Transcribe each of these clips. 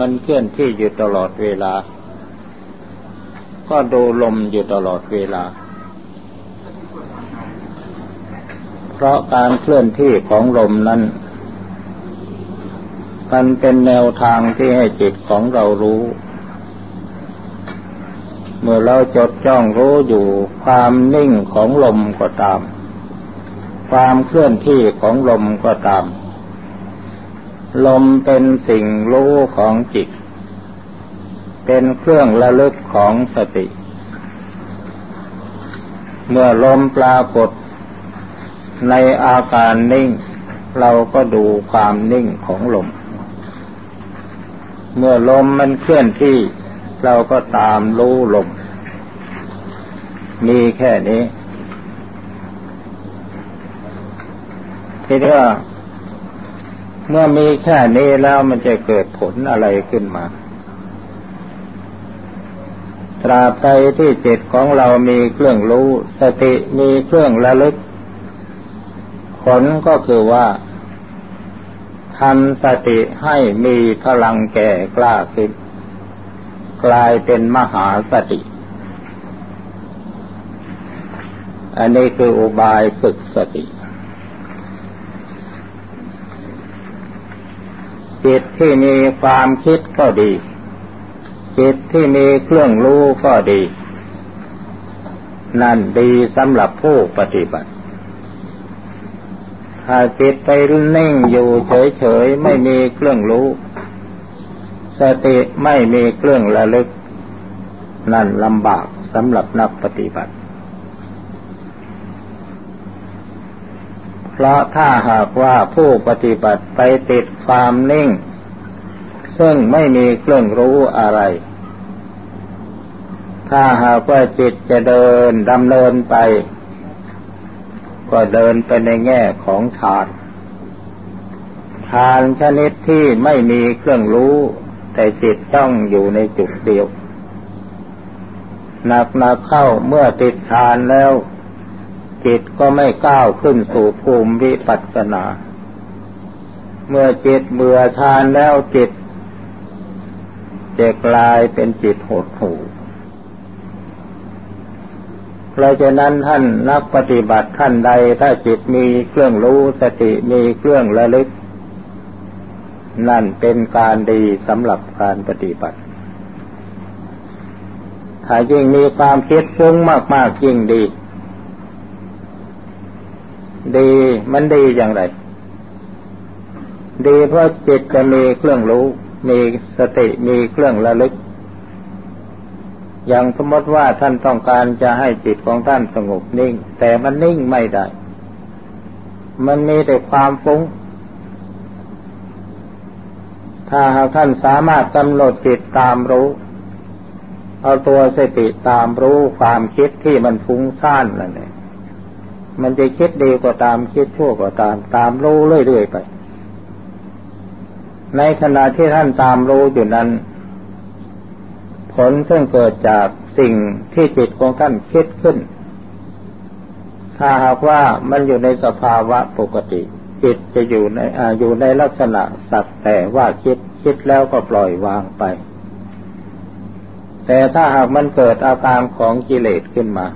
มันเคลื่อนที่อยู่ตลอดเวลา ก็ดูลมอยู่ตลอดเวลา เพราะการเคลื่อนที่ของลมนั้น มันเป็นแนวทางที่ให้จิตของเรารู้ เมื่อเราจดจ้องรู้อยู่ความนิ่งของลมก็ตาม ความเคลื่อนที่ของลมก็ตาม ลมเป็นสิ่งรู้ของจิต เป็นเครื่องระลึกของสติ เมื่อลมปรากฏ ในอาการนิ่ง เราก็ดูความนิ่งของลม เมื่อลมมันเคลื่อนที่ เราก็ตามรู้ลม มีแค่นี้ทีนี้ว่า เมื่อมีแค่นี้แล้วมันจะเกิดผลอะไรขึ้นมา ตราบใดที่จิตของเรามีเครื่องรู้ สติมีเครื่องระลึก ผลก็คือว่าทำสติให้มีพลังแก่กล้าขึ้น กลายเป็นมหาสติ อันนี้คืออุบายฝึกสติ จิตที่มีความคิดก็ดี จิตที่มีเครื่องรู้ก็ดี นั่นดีสำหรับผู้ปฏิบัติ ถ้าจิตไปนิ่งอยู่เฉยๆไม่มีเครื่องรู้ สติไม่มีเครื่องระลึก นั่นลำบากสำหรับนักปฏิบัติ เพราะถ้าหากว่าผู้ปฏิบัติไปติดความนิ่ง ซึ่งไม่มีเครื่องรู้อะไร ถ้าหากว่าจิตจะเดินดำเนินไป ก็เดินไปในแง่ของฌานฌานชนิดที่ไม่มีเครื่องรู้ แต่จิตต้องอยู่ในจุดเดียวหนักหนักเข้าเมื่อติดฌานแล้ว จิตก็ไม่ก้าวขึ้นสู่ภูมิวิปัสสนา เมื่อจิตเบื่อฌานแล้วจิตจะกลายเป็นจิตหดหู่เพราะฉะนั้นท่านนักปฏิบัติท่านใดถ้าจิตมีเครื่องรู้สติมีเครื่องระลึก นั่นเป็นการดีสำหรับการปฏิบัติ ถ้ายิ่งมีความคิดฟุ้งมากๆยิ่งดี ดีมันดีอย่างไร ดีเพราะจิตจะมีเครื่องรู้ มีสติมีเครื่องระลึก อย่างสมมติว่าท่านต้องการจะให้จิตของท่านสงบนิ่ง แต่มันนิ่งไม่ได้ มันมีแต่ความฟุ้ง ถ้าหากท่านสามารถกำหนดจิตตามรู้เอาตัวสติตามรู้ความคิดที่มันฟุ้งซ่านนั่นเอง มันจะคิดดีก็ตามคิดชั่วก็ตาม ตามรู้เรื่อยๆไป ในขณะที่ท่านตามรู้อยู่นั้น ผลซึ่งเกิดจากสิ่งที่จิตของท่านคิดขึ้น ถ้าหากว่ามันอยู่ในสภาวะปกติ จิตจะอยู่ในออยู่ในลักษณะสักแต่ว่าคิดคิดแล้วก็ปล่อยวางไป แต่ถ้าหากมันเกิดอาการของกิเลสขึ้นมา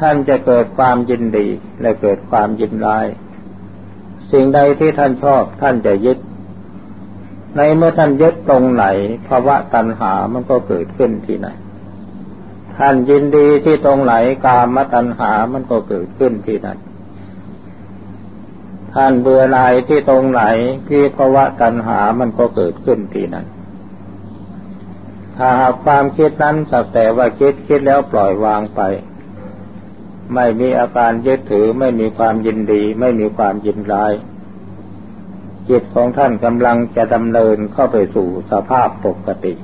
ท่านจะเกิดความยินดีและเกิดความยินร้าย สิ่งใดที่ท่านชอบท่านจะยึด ในเมื่อท่านยึดตรงไหนภาวะตัณหามันก็เกิดขึ้นที่ไหน ท่านยินดีที่ตรงไหนกามตัณหามันก็เกิดขึ้นที่นั้น ท่านเบื่อหน่ายที่ตรงไหนที่ภาวะตัณหามันก็เกิดขึ้นที่นั้นถ้าหากความคิดนั้นสักแต่ว่าคิดคิดแล้วปล่อยวางไป ไม่มีอาการยึดถือ ไม่มีความยินดี ไม่มีความยินร้าย จิตของท่านกำลังจะดำเนินเข้าไปสู่สภาพปกติ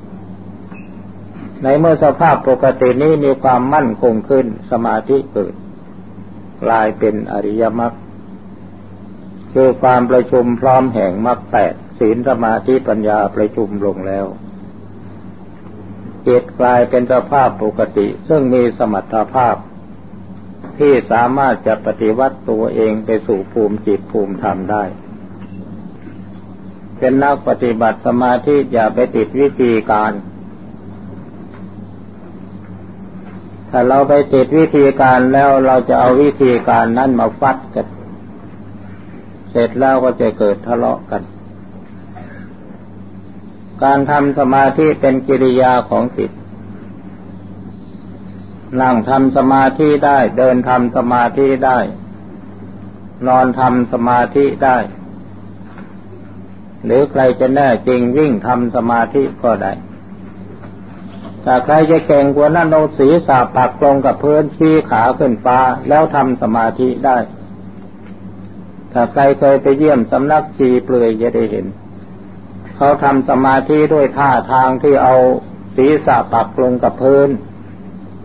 ในเมื่อสภาพปกตินี้มีความมั่นคงขึ้นสมาธิเกิดกลายเป็นอริยมรรคคือความประชุมพร้อมแห่งมรรคแปดศีลสมาธิปัญญาประชุมลงแล้วจิตกลายเป็นสภาพปกติ ซึ่งมีสมรรถภาพ ที่สามารถจะปฏิวัติตัวเองไปสู่ภูมิจิตภูมิธรรมได้ เป็นนักปฏิบัติสมาธิอย่าไปติดวิธีการ ถ้าเราไปติดวิธีการแล้วเราจะเอาวิธีการนั้นมาฟัดกัน เสร็จแล้วก็จะเกิดทะเลาะกัน การทำสมาธิเป็นกิริยาของจิต นั่งทำสมาธิได้ เดินทำสมาธิได้นอนทำสมาธิได้ หรือใครจะแน่จริงวิ่งทำสมาธิก็ได้ถ้าใครจะเก่งกว่านั้นเอาศีรษะปักลงกับพื้นชี้ขาขึ้นฟ้าแล้วทำสมาธิได้ ถ้าใครเคยไปเยี่ยมสำนักชีเปลือยจะได้เห็น เขาทำสมาธิด้วยท่าทางที่เอาศีรษะปักลงกับพื้น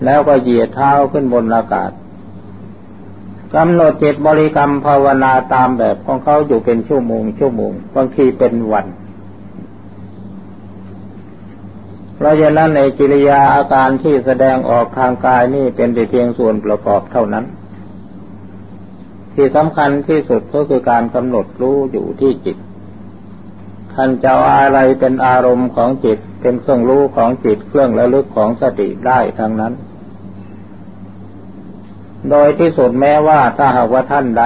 แล้วก็เหยียดเท้าขึ้นบนอากาศกำหนดจิตบริกรรมภาวนาตามแบบของเขาอยู่เป็นชั่วโมงชั่วโมงบางทีเป็นวันเพราะฉะนั้นในกิริยาอาการที่แสดงออกทางกายนี่เป็นแต่เพียงส่วนประกอบเท่านั้น ที่สำคัญที่สุดก็คือการกำหนดรู้อยู่ที่จิตท่านจะอะไรเป็นอารมณ์ของจิต เป็นเครื่องรู้ของจิตเครื่องระลึกของสติได้ทั้งนั้น โดยที่สุดแม้ว่าถ้าหากว่าท่านใด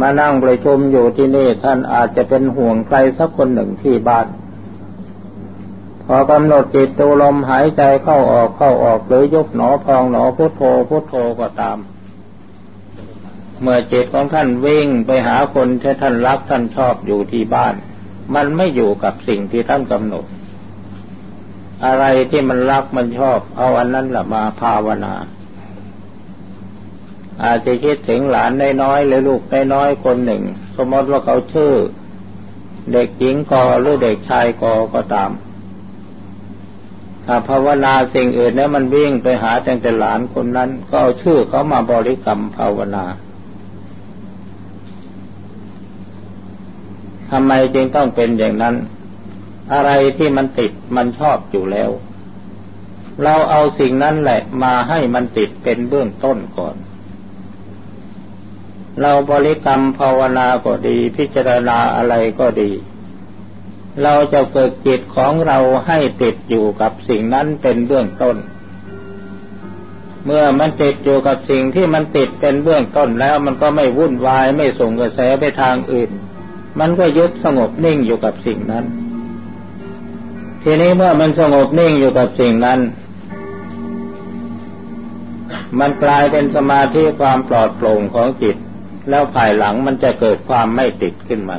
มานั่งประชุมอยู่ที่นี่ท่านอาจจะเป็นห่วงใครสักคนหนึ่งที่บ้านพอกำหนดจิตดูลมหายใจเข้าออกเข้าออกหรือยกหนอพองหนอพุทโธพุทโธก็ตาม เมื่อจิตของท่านวิ่งไปหาคนที่ท่านรักท่านชอบอยู่ที่บ้าน มันไม่อยู่กับสิ่งที่ท่านกำหนด อะไรที่มันรักมันชอบ เอาอันนั้นแหละมาภาวนา อาจจะคิดถึงหลานน้อยๆหรือลูกน้อยๆคนหนึ่ง สมมติว่าเขาชื่อ เด็กหญิงกอหรือเด็กชายกอก็ตามถ้าภาวนาสิ่งอื่นเนี่ยมันวิ่งไปหาแต่แต่หลานคนนั้น ก็เอาชื่อเขามาบริกรรมภาวนาทำไมจึงต้องเป็นอย่างนั้น อะไรที่มันติดมันชอบอยู่แล้ว เราเอาสิ่งนั้นแหละ มาให้มันติดเป็นเบื้องต้นก่อน เราบริกรรมภาวนาก็ดี พิจารณาอะไรก็ดี เราจะฝึกจิตของเราให้ติดอยู่กับสิ่งนั้นเป็นเบื้องต้น เมื่อมันติดอยู่กับสิ่งที่มันติดเป็นเบื้องต้นแล้วมันก็ไม่วุ่นวายไม่ส่งกระแสไปทางอื่น มันก็ยึดสงบนิ่งอยู่กับสิ่งนั้น ทีนี้เมื่อมันสงบนิ่งอยู่กับสิ่งนั้นมันกลายเป็นสมาธิความปลอดโปร่งของจิต แล้วภายหลังมันจะเกิดความไม่ติดขึ้นมา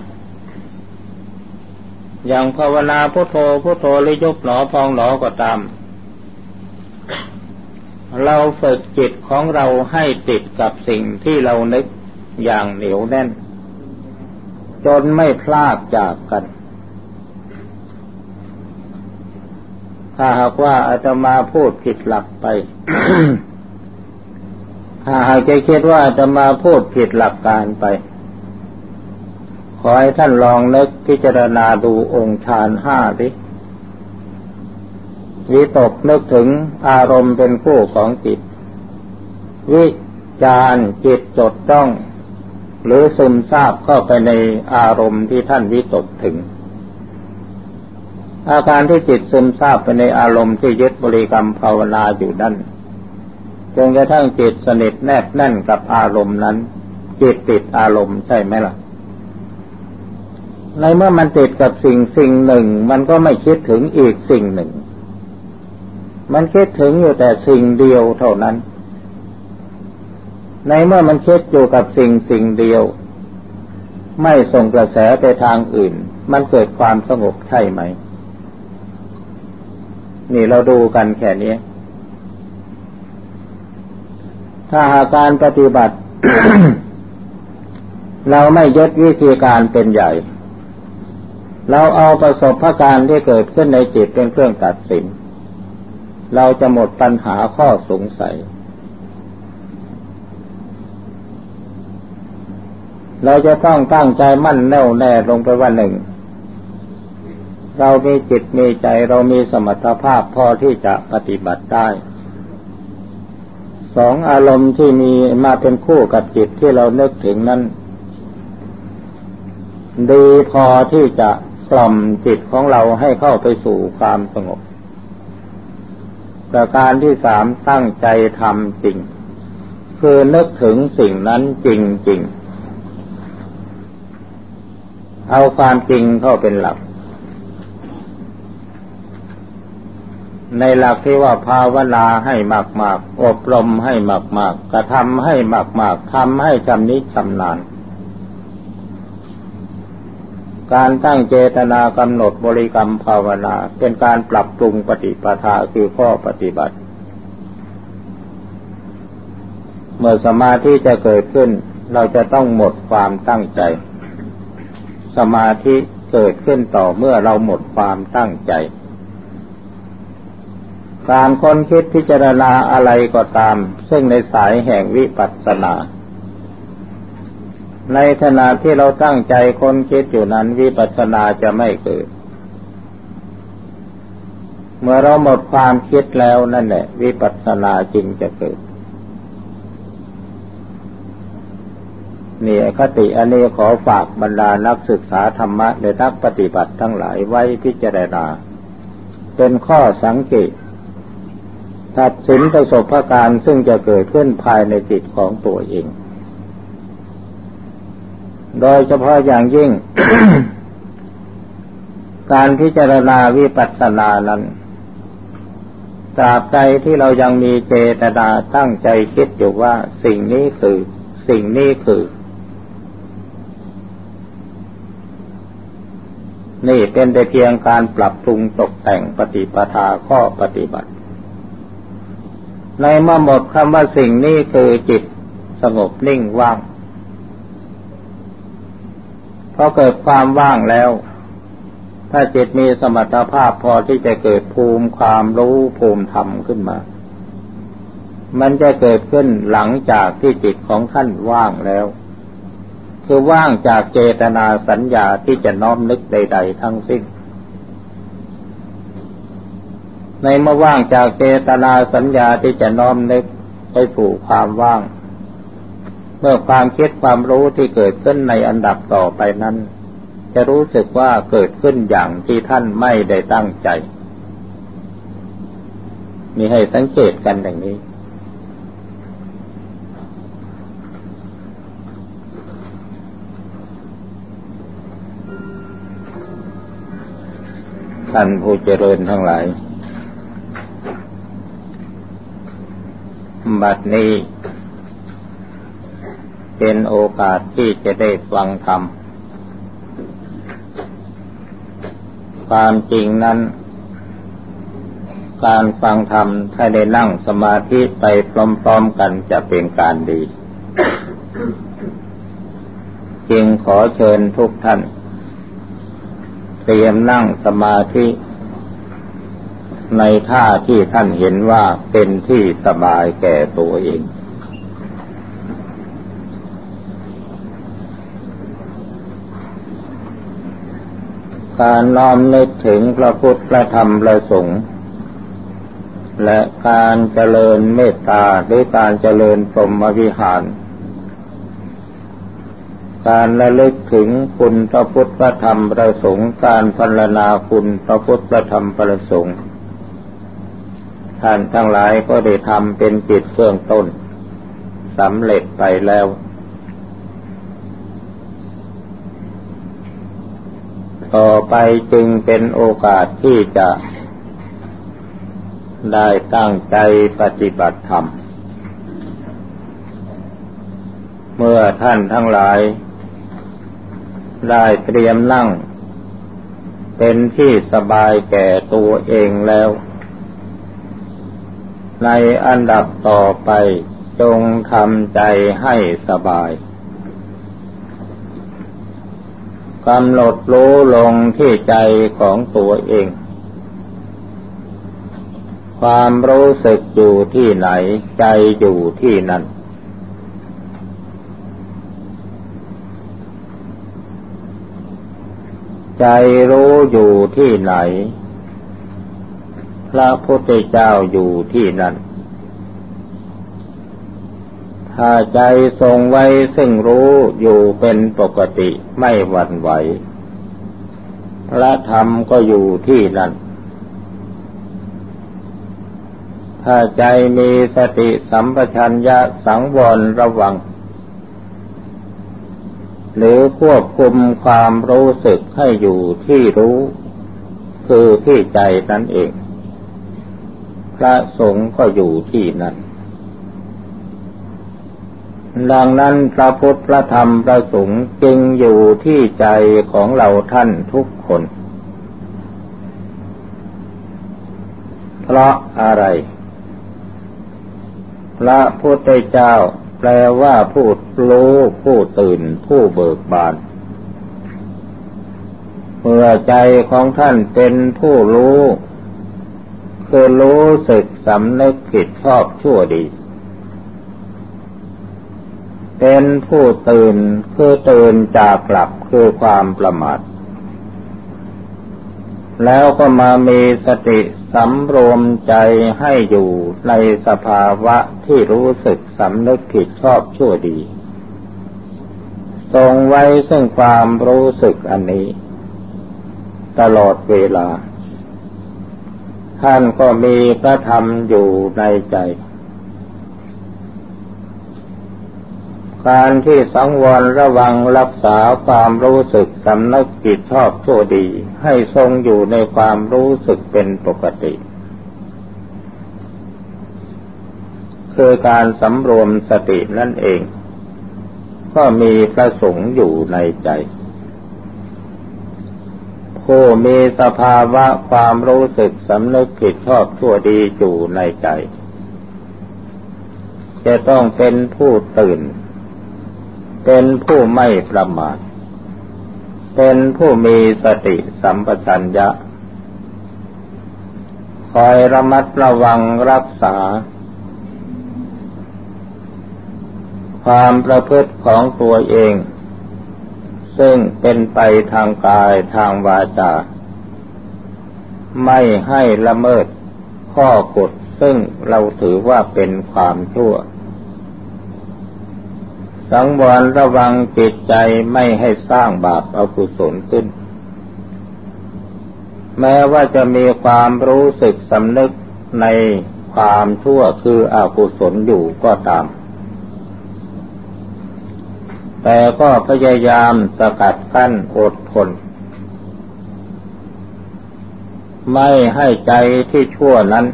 อย่างภาวนาพุโทโธพุโทโธหรือยกหนอพองหนอก็ตาม เราฝึกจิตของเราให้ติดกับสิ่งที่เรานึกอย่างเหนียวแน่น จนไม่พลากจากกัน ถ้าหากว่าอาตมาพูดผิดหลักไป ถ้าหากจะคิดว่าจะมาพูดผิดหลักการไป ขอให้ท่านลองนึกพิจารณาดูองค์ฌานห้าสิวิตกนึกถึงอารมณ์เป็นคู่ของจิต วิจารจิตจดจ้อง หรือซึมซาบเข้าไปในอารมณ์ที่ท่านวิตกถึง อาการที่จิตซึมซาบไปในอารมณ์ที่ยึดบริกรรมภาวนาอยู่นั่น จนกระทั่งจิตสนิทแนบแน่นกับอารมณ์นั้น จิตติดอารมณ์ใช่ไหมล่ะ ในเมื่อมันติดกับสิ่งสิ่งหนึ่ง มันก็ไม่คิดถึงอีกสิ่งหนึ่ง มันคิดถึงอยู่แต่สิ่งเดียวเท่านั้น ในเมื่อมันคิดอยู่กับสิ่งสิ่งเดียว ไม่ส่งกระแสไปทางอื่น มันเกิดความสงบใช่ไหม นี่เราดูกันแค่นี้ ถ้าหากการปฏิบัติ เราไม่ยึดวิธีการเป็นใหญ่ เราเอาประสบการณ์ที่เกิดขึ้นในจิตเป็นเครื่องตัดสิน เราจะหมดปัญหาข้อสงสัย เราจะต้องตั้งใจมั่นแน่วแน่ลงไปว่าหนึ่งเรามีจิตมีใจเรามีสมรรถภาพพอที่จะปฏิบัติได้ สองอารมณ์ที่มีมาเป็นคู่กับจิตที่เรานึกถึงนั้น ดีพอที่จะกล่อมจิตของเราให้เข้าไปสู่ความสงบ ประการที่สามตั้งใจทำจริง คือนึกถึงสิ่งนั้นจริงจริงเอาความจริงเข้าเป็นหลัก ในหลักที่ว่าภาวนาให้มาก ๆ อบรมให้มาก ๆ กระทำให้มาก ๆทำให้ชำนิชำนาญ การตั้งเจตนากำหนดบริกรรมภาวนา เป็นการปรับปรุงปฏิปทาคือข้อปฏิบัติ เมื่อสมาธิจะเกิดขึ้น เราจะต้องหมดความตั้งใจ สมาธิเกิดขึ้นต่อเมื่อเราหมดความตั้งใจ การค้นคิดพิจารณาอะไรก็ตาม ซึ่งในสายแห่งวิปัสสนา ในขณะที่เราตั้งใจค้นคิดอยู่นั้นวิปัสสนาจะไม่เกิด เมื่อเราหมดความคิดแล้วนั่นแหละวิปัสสนาจริงจะเกิดนี่คติอันนี้ขอฝากบรรดานักศึกษาธรรมะและนักปฏิบัติทั้งหลายไว้พิจารณา เป็นข้อสังเกต ตัดสินประสบการณ์ซึ่งจะเกิดขึ้นภายในจิตของตัวเอง โดยเฉพาะอย่างยิ่ง การพิจารณาวิปัสสนานั้นตราบใดที่เรายังมีเจตนาตั้งใจคิดอยู่ว่าสิ่งนี้คือ สิ่งนี้คือ นี่เป็นแต่เพียงการปรับปรุงตกแต่งปฏิปทาข้อปฏิบัติ ในเมื่อหมดคำว่าสิ่งนี้คือจิตสงบนิ่งว่างพอเกิดความว่างแล้ว ถ้าจิตมีสมรรถภาพพอที่จะเกิดภูมิความรู้ภูมิธรรมขึ้นมา มันจะเกิดขึ้นหลังจากที่จิตของท่านว่างแล้ว คือว่างจากเจตนาสัญญาที่จะน้อมนึกใด ๆ ทั้งสิ้น ในเมื่อว่างจากเจตนาสัญญาที่จะน้อมนึกไปสู่ความว่าง เมื่อความคิดความรู้ที่เกิดขึ้นในอันดับต่อไปนั้น จะรู้สึกว่าเกิดขึ้นอย่างที่ท่านไม่ได้ตั้งใจ มีให้สังเกตกันอย่างนี้ท่านผู้เจริญทั้งหลาย บัดนี้ เป็นโอกาสที่จะได้ฟังธรรม ความจริงนั้น การฟังธรรมถ้าได้นั่งสมาธิไปพร้อมๆกันจะเป็นการดี จึงขอเชิญทุกท่าน เตรียมนั่งสมาธิ ในท่าที่ท่านเห็นว่าเป็นที่สบายแก่ตัวเอง การน้อมนึกถึงพระพุทธพระธรรมพระสงฆ์และการเจริญเมตตาหรือการเจริญพรหมวิหาร การระลึกถึงคุณพระพุทธพระธรรมพระสงฆ์การพรรณนาคุณพระพุทธพระธรรมพระสงฆ์ ท่านทั้งหลายก็ได้ทำเป็นจิตเบื้องต้นสำเร็จไปแล้ว ต่อไปจึงเป็นโอกาสที่จะได้ตั้งใจปฏิบัติธรรม เมื่อท่านทั้งหลาย ได้เตรียมนั่ง เป็นที่สบายแก่ตัวเองแล้ว ในอันดับต่อไปจงทำใจให้สบายกำหนดรู้ลงที่ใจของตัวเอง ความรู้สึกอยู่ที่ไหน ใจอยู่ที่นั่น ใจรู้อยู่ที่ไหน ระพุทธเจ้าอยู่ที่นั่น ถ้าใจทรงไว้ซึ่งรู้อยู่เป็นปกติไม่หวั่นไหว พระธรรมก็อยู่ที่นั่น ถ้าใจมีสติสัมปชัญญะสังวรระวัง หรือควบคุมความรู้สึกให้อยู่ที่รู้คือที่ใจนั่นเอง พระสงฆ์ก็อยู่ที่นั่น ดังนั้นพระพุทธพระธรรมพระสงฆ์จึงอยู่ที่ใจของเราท่านทุกคน เพราะอะไร พระพุทธเจ้าแปลว่าผู้รู้ผู้ตื่นผู้เบิกบานเมื่อใจของท่านเป็นผู้รู้ คือรู้สึกสำนึกผิดชอบชั่วดี เป็นผู้ตื่นคือตื่นจากหลับคือความประมาทแล้วก็มามีสติสำรวมใจให้อยู่ในสภาวะที่รู้สึกสำนึกผิดชอบชั่วดี ทรงไว้ซึ่งความรู้สึกอันนี้ ตลอดเวลา ท่านก็มีพระธรรมอยู่ในใจ การที่สังวรระวังรักษาความรู้สึกสำนึกจิตชอบชั่วดี ให้ทรงอยู่ในความรู้สึกเป็นปกติ คือการสำรวมสตินั่นเอง ก็มีประสงค์อยู่ในใจ ผู้มีสภาวะความรู้สึกสำนึกผิดชอบชั่วดีอยู่ในใจ จะต้องเป็นผู้ตื่น เป็นผู้ไม่ประมาท เป็นผู้มีสติสัมปชัญญะ คอยระมัดระวังรักษา ความประพฤติของตัวเอง ซึ่งเป็นไปทางกายทางวาจา ไม่ให้ละเมิดข้อกฎซึ่งเราถือว่าเป็นความชั่ว สังวรระวังจิตใจไม่ให้สร้างบาปอกุศลขึ้น แม้ว่าจะมีความรู้สึกสำนึกในความชั่วคืออกุศลอยู่ก็ตาม แต่ก็พยายามสกัดกั้นอดทน ไม่ให้ใจที่ชั่วนั้น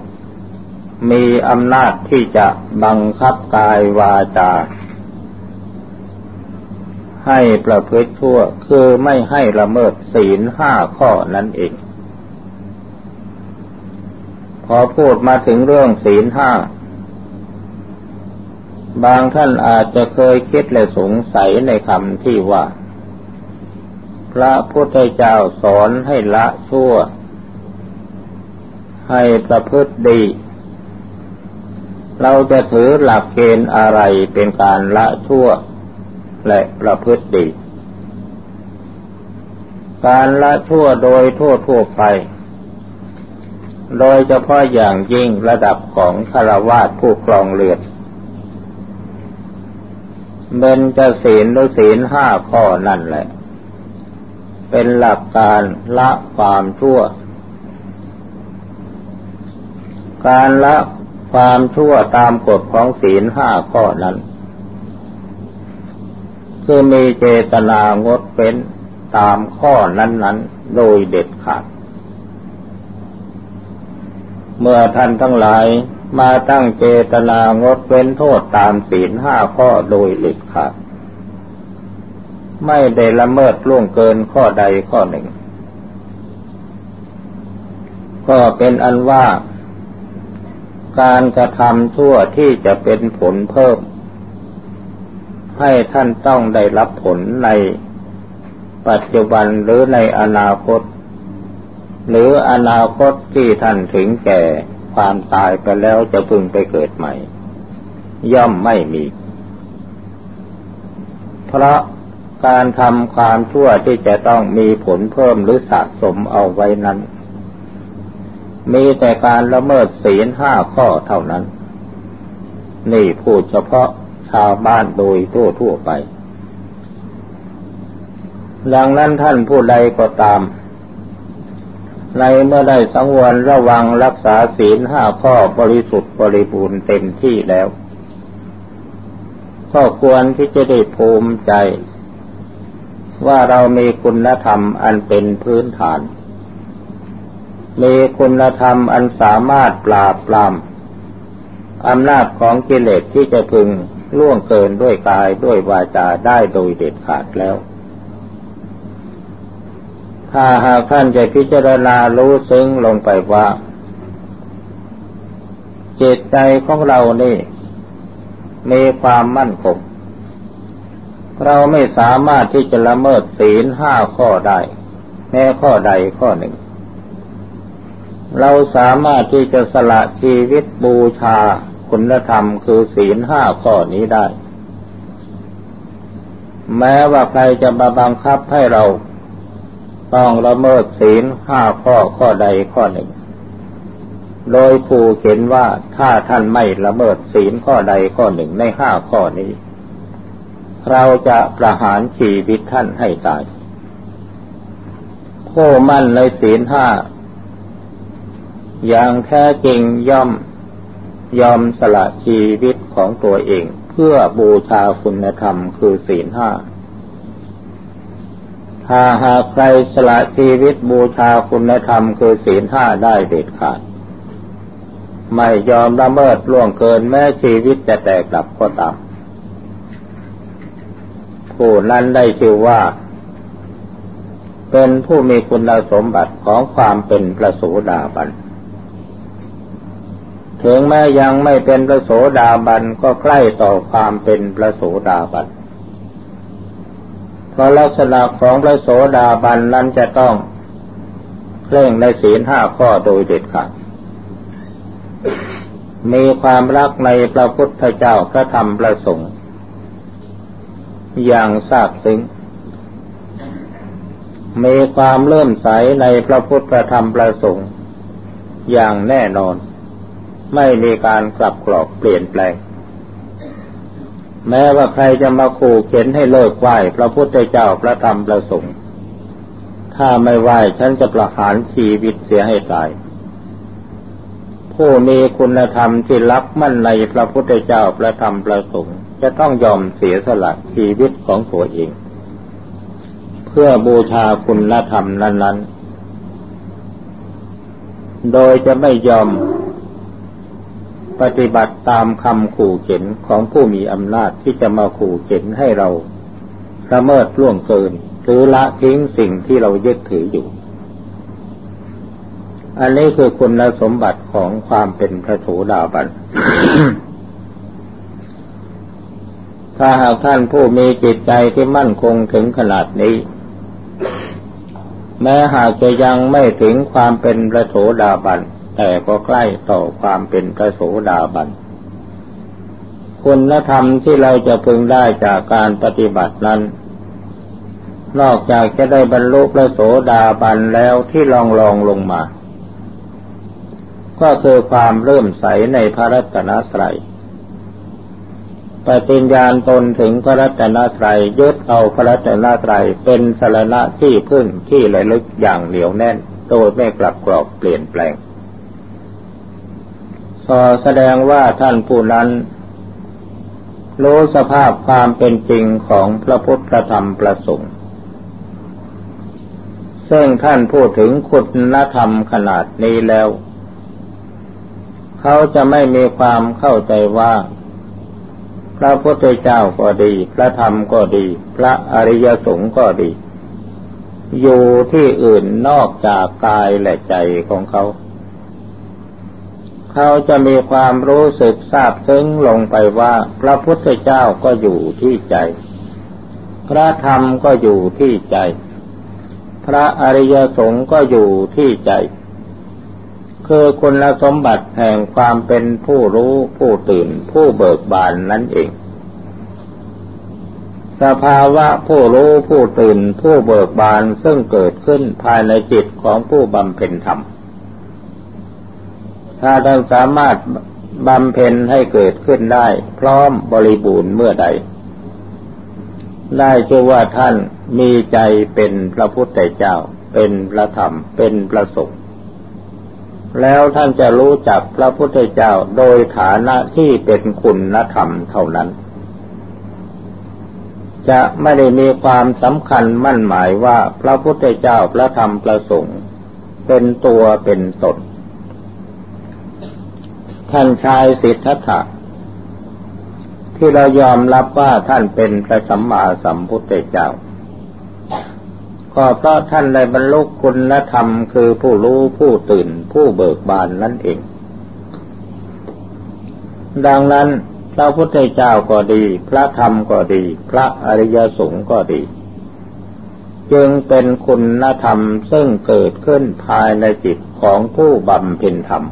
มีอำนาจที่จะบังคับกายวาจา ให้ประพฤติชั่วคือไม่ให้ละเมิดศีลห้าข้อนั่นเอง พอพูดมาถึงเรื่องศีลห้า บางท่านอาจจะเคยคิดและสงสัยในคำที่ว่า พระพุทธเจ้าสอนให้ละชั่ว ให้ประพฤติดี เราจะถือหลักเกณฑ์อะไรเป็นการละชั่วและประพฤติดี การละชั่วโดยทั่วทั่วไป โดยเฉพาะอย่างยิ่งระดับของคาวาสผู้ครองเรือน เบนจะศีลหรือศีลห้าข้อนั่นแหละ เป็นหลักการละความชั่ว การละความชั่วตามกฎของศีลห้าข้อนั้น คือมีเจตนางดเป็นตามข้อนั้น ๆ โดยเด็ดขาด เมื่อท่านทั้งหลาย มาตั้งเจตนางดเว้นโทษตามศีลห้าข้อโดยเด็ดขาดไม่ได้ละเมิดล่วงเกินข้อใดข้อหนึ่ง ก็เป็นอันว่าการกระทำชั่วที่จะเป็นผลเพิ่ม ให้ท่านต้องได้รับผลในปัจจุบันหรือในอนาคต หรืออนาคตที่ท่านถึงแก่ ความตายไปแล้วจะพึงไปเกิดใหม่ ย่อมไม่มี เพราะการทำความชั่วที่จะต้องมีผลเพิ่มหรือสะสมเอาไว้นั้น มีแต่การละเมิดศีลห้าข้อเท่านั้น นี่พูดเฉพาะชาวบ้านโดยทั่วทั่วไป ดังนั้นท่านผู้ใดก็ตาม ในเมื่อได้สังวรระวังรักษาศีลห้าข้อบริสุทธิ์บริบูรณ์เต็มที่แล้ว ก็ควรที่จะได้ภูมิใจ ว่าเรามีคุณธรรมอันเป็นพื้นฐาน มีคุณธรรมอันสามารถปราบปรามอำนาจของกิเลสที่จะพึงล่วงเกินด้วยกายด้วยวาจาได้โดยเด็ดขาดแล้ว ถ้าหากท่านจะพิจารณารู้ซึ้งลงไปว่า จิตใจของเรานี่ มีความมั่นคงเราไม่สามารถที่จะละเมิดศีลห้าข้อได้ แม้ข้อใดข้อหนึ่ง เราสามารถที่จะสละชีวิตบูชาคุณธรรมคือศีลห้าข้อนี้ได้ แม้ว่าใครจะมาบังคับให้เรา ต้องละเมิดศีลห้าข้อข้อใดข้อหนึ่ง โดยผู้เห็นว่าถ้าท่านไม่ละเมิดศีลข้อใดข้อหนึ่งในห้าข้อนี้ เราจะประหารชีวิตท่านให้ตาย ผู้มั่นในศีลห้าอย่างแท้จริงย่อมยอมสละชีวิตของตัวเอง เพื่อบูชาคุณธรรมคือศีลห้า ถ้าหากใครสละชีวิตบูชาคุณธรรมคือศีลห้าได้เด็ดขาด ไม่ยอมละเมิดล่วงเกินแม้ชีวิตจะแตกดับก็ตามผู้นั้นได้ชื่อว่า เป็นผู้มีคุณสมบัติของความเป็นพระโสดาบัน ถึงแม้ยังไม่เป็นพระโสดาบันก็ใกล้ต่อความเป็นพระโสดาบัน เพราะลักษณะของพระโสดาบันนั้นจะต้องเคร่งในศีลห้าข้อโดยเด็ดขาด มีความรักในพระพุทธเจ้าพระธรรมพระสงฆ์อย่างทราบซึ้ง มีความเลื่อมใสในพระพุทธธรรมพระสงฆ์อย่างแน่นอน ไม่มีการกลับกรอกเปลี่ยนแปลง แม้ว่าใครจะมาขู่เข็นให้เลิกไหว้พระพุทธเจ้าพระธรรมพระสงฆ์ถ้าไม่ไหว้ฉันจะประหารชีวิตเสียให้ตาย ผู้มีคุณธรรมที่รักมั่นในพระพุทธเจ้าพระธรรมพระสงฆ์จะต้องยอมเสียสละชีวิตของตัวเอง เพื่อบูชาคุณธรรมนั้น ๆ โดยจะไม่ยอม ปฏิบัติตามคำขู่เข็นของผู้มีอำนาจที่จะมาขู่เข็นให้เราละเมิดล่วงเกิน หรือละทิ้งสิ่งที่เรายึดถืออยู่ อันนี้คือคุณสมบัติของความเป็นพระโสดาบัน ถ้าหากท่านผู้มีจิตใจที่มั่นคงถึงขนาดนี้ แม้หากจะยังไม่ถึงความเป็นพระโสดาบัน แต่ก็ใกล้ต่อความเป็นพระโสดาบัน คุณธรรมที่เราจะพึงได้จากการปฏิบัตินั้น นอกจากจะได้บรรลุพระโสดาบันแล้วที่ลองลองลงมา ก็คือความเริ่มใสในพระรัตนตรัยปฏิญญาณตนถึงพระรัตนตรัยยึดเอาพระรัตนตรัยเป็นสารณะที่พึ่งที่ระลึกอย่างเหนียวแน่น โดยไม่กลับกรอกเปลี่ยนแปลง ก็แสดงว่าท่านผู้นั้น รู้สภาพความเป็นจริงของพระพุทธธรรมประสงค์ ซึ่งท่านพูดถึงคุณธรรมขนาดนี้แล้ว เขาจะไม่มีความเข้าใจว่า พระพุทธเจ้าก็ดี พระธรรมก็ดี พระอริยสงฆ์ก็ดี อยู่ที่อื่นนอกจากกายและใจของเขา เขาจะมีความรู้สึกทราบซึ้งลงไปว่าพระพุทธเจ้าก็อยู่ที่ใจ พระธรรมก็อยู่ที่ใจ พระอริยสงฆ์ก็อยู่ที่ใจ คือคุณสมบัติแห่งความเป็นผู้รู้ผู้ตื่นผู้เบิกบานนั่นเอง สภาวะผู้รู้ผู้ตื่นผู้เบิกบานซึ่งเกิดขึ้นภายในจิตของผู้บำเพ็ญธรรม ถ้าท่านสามารถบำเพ็ญให้เกิดขึ้นได้ พร้อมบริบูรณ์เมื่อใด ได้ชื่อว่าท่านมีใจเป็นพระพุทธเจ้า เป็นพระธรรม เป็นพระสงฆ์แล้วท่านจะรู้จักพระพุทธเจ้าโดยฐานะที่เป็นคุณธรรมเท่านั้น จะไม่ได้มีความสำคัญมั่นหมายว่าพระพุทธเจ้าพระธรรมพระสงฆ์เป็นตัวเป็นตน ท่านชายสิทธัตถะที่เรายอมรับว่าท่านเป็นพระสัมมาสัมพุทธเจ้า ก็เพราะท่านได้บรรลุคุณธรรมคือผู้รู้ผู้ตื่นผู้เบิกบานนั่นเอง ดังนั้นพระพุทธเจ้าก็ดี พระธรรมก็ดี พระอริยสงฆ์ก็ดี จึงเป็นคุณธรรมซึ่งเกิดขึ้นภายในจิตของผู้บำเพ็ญธรรม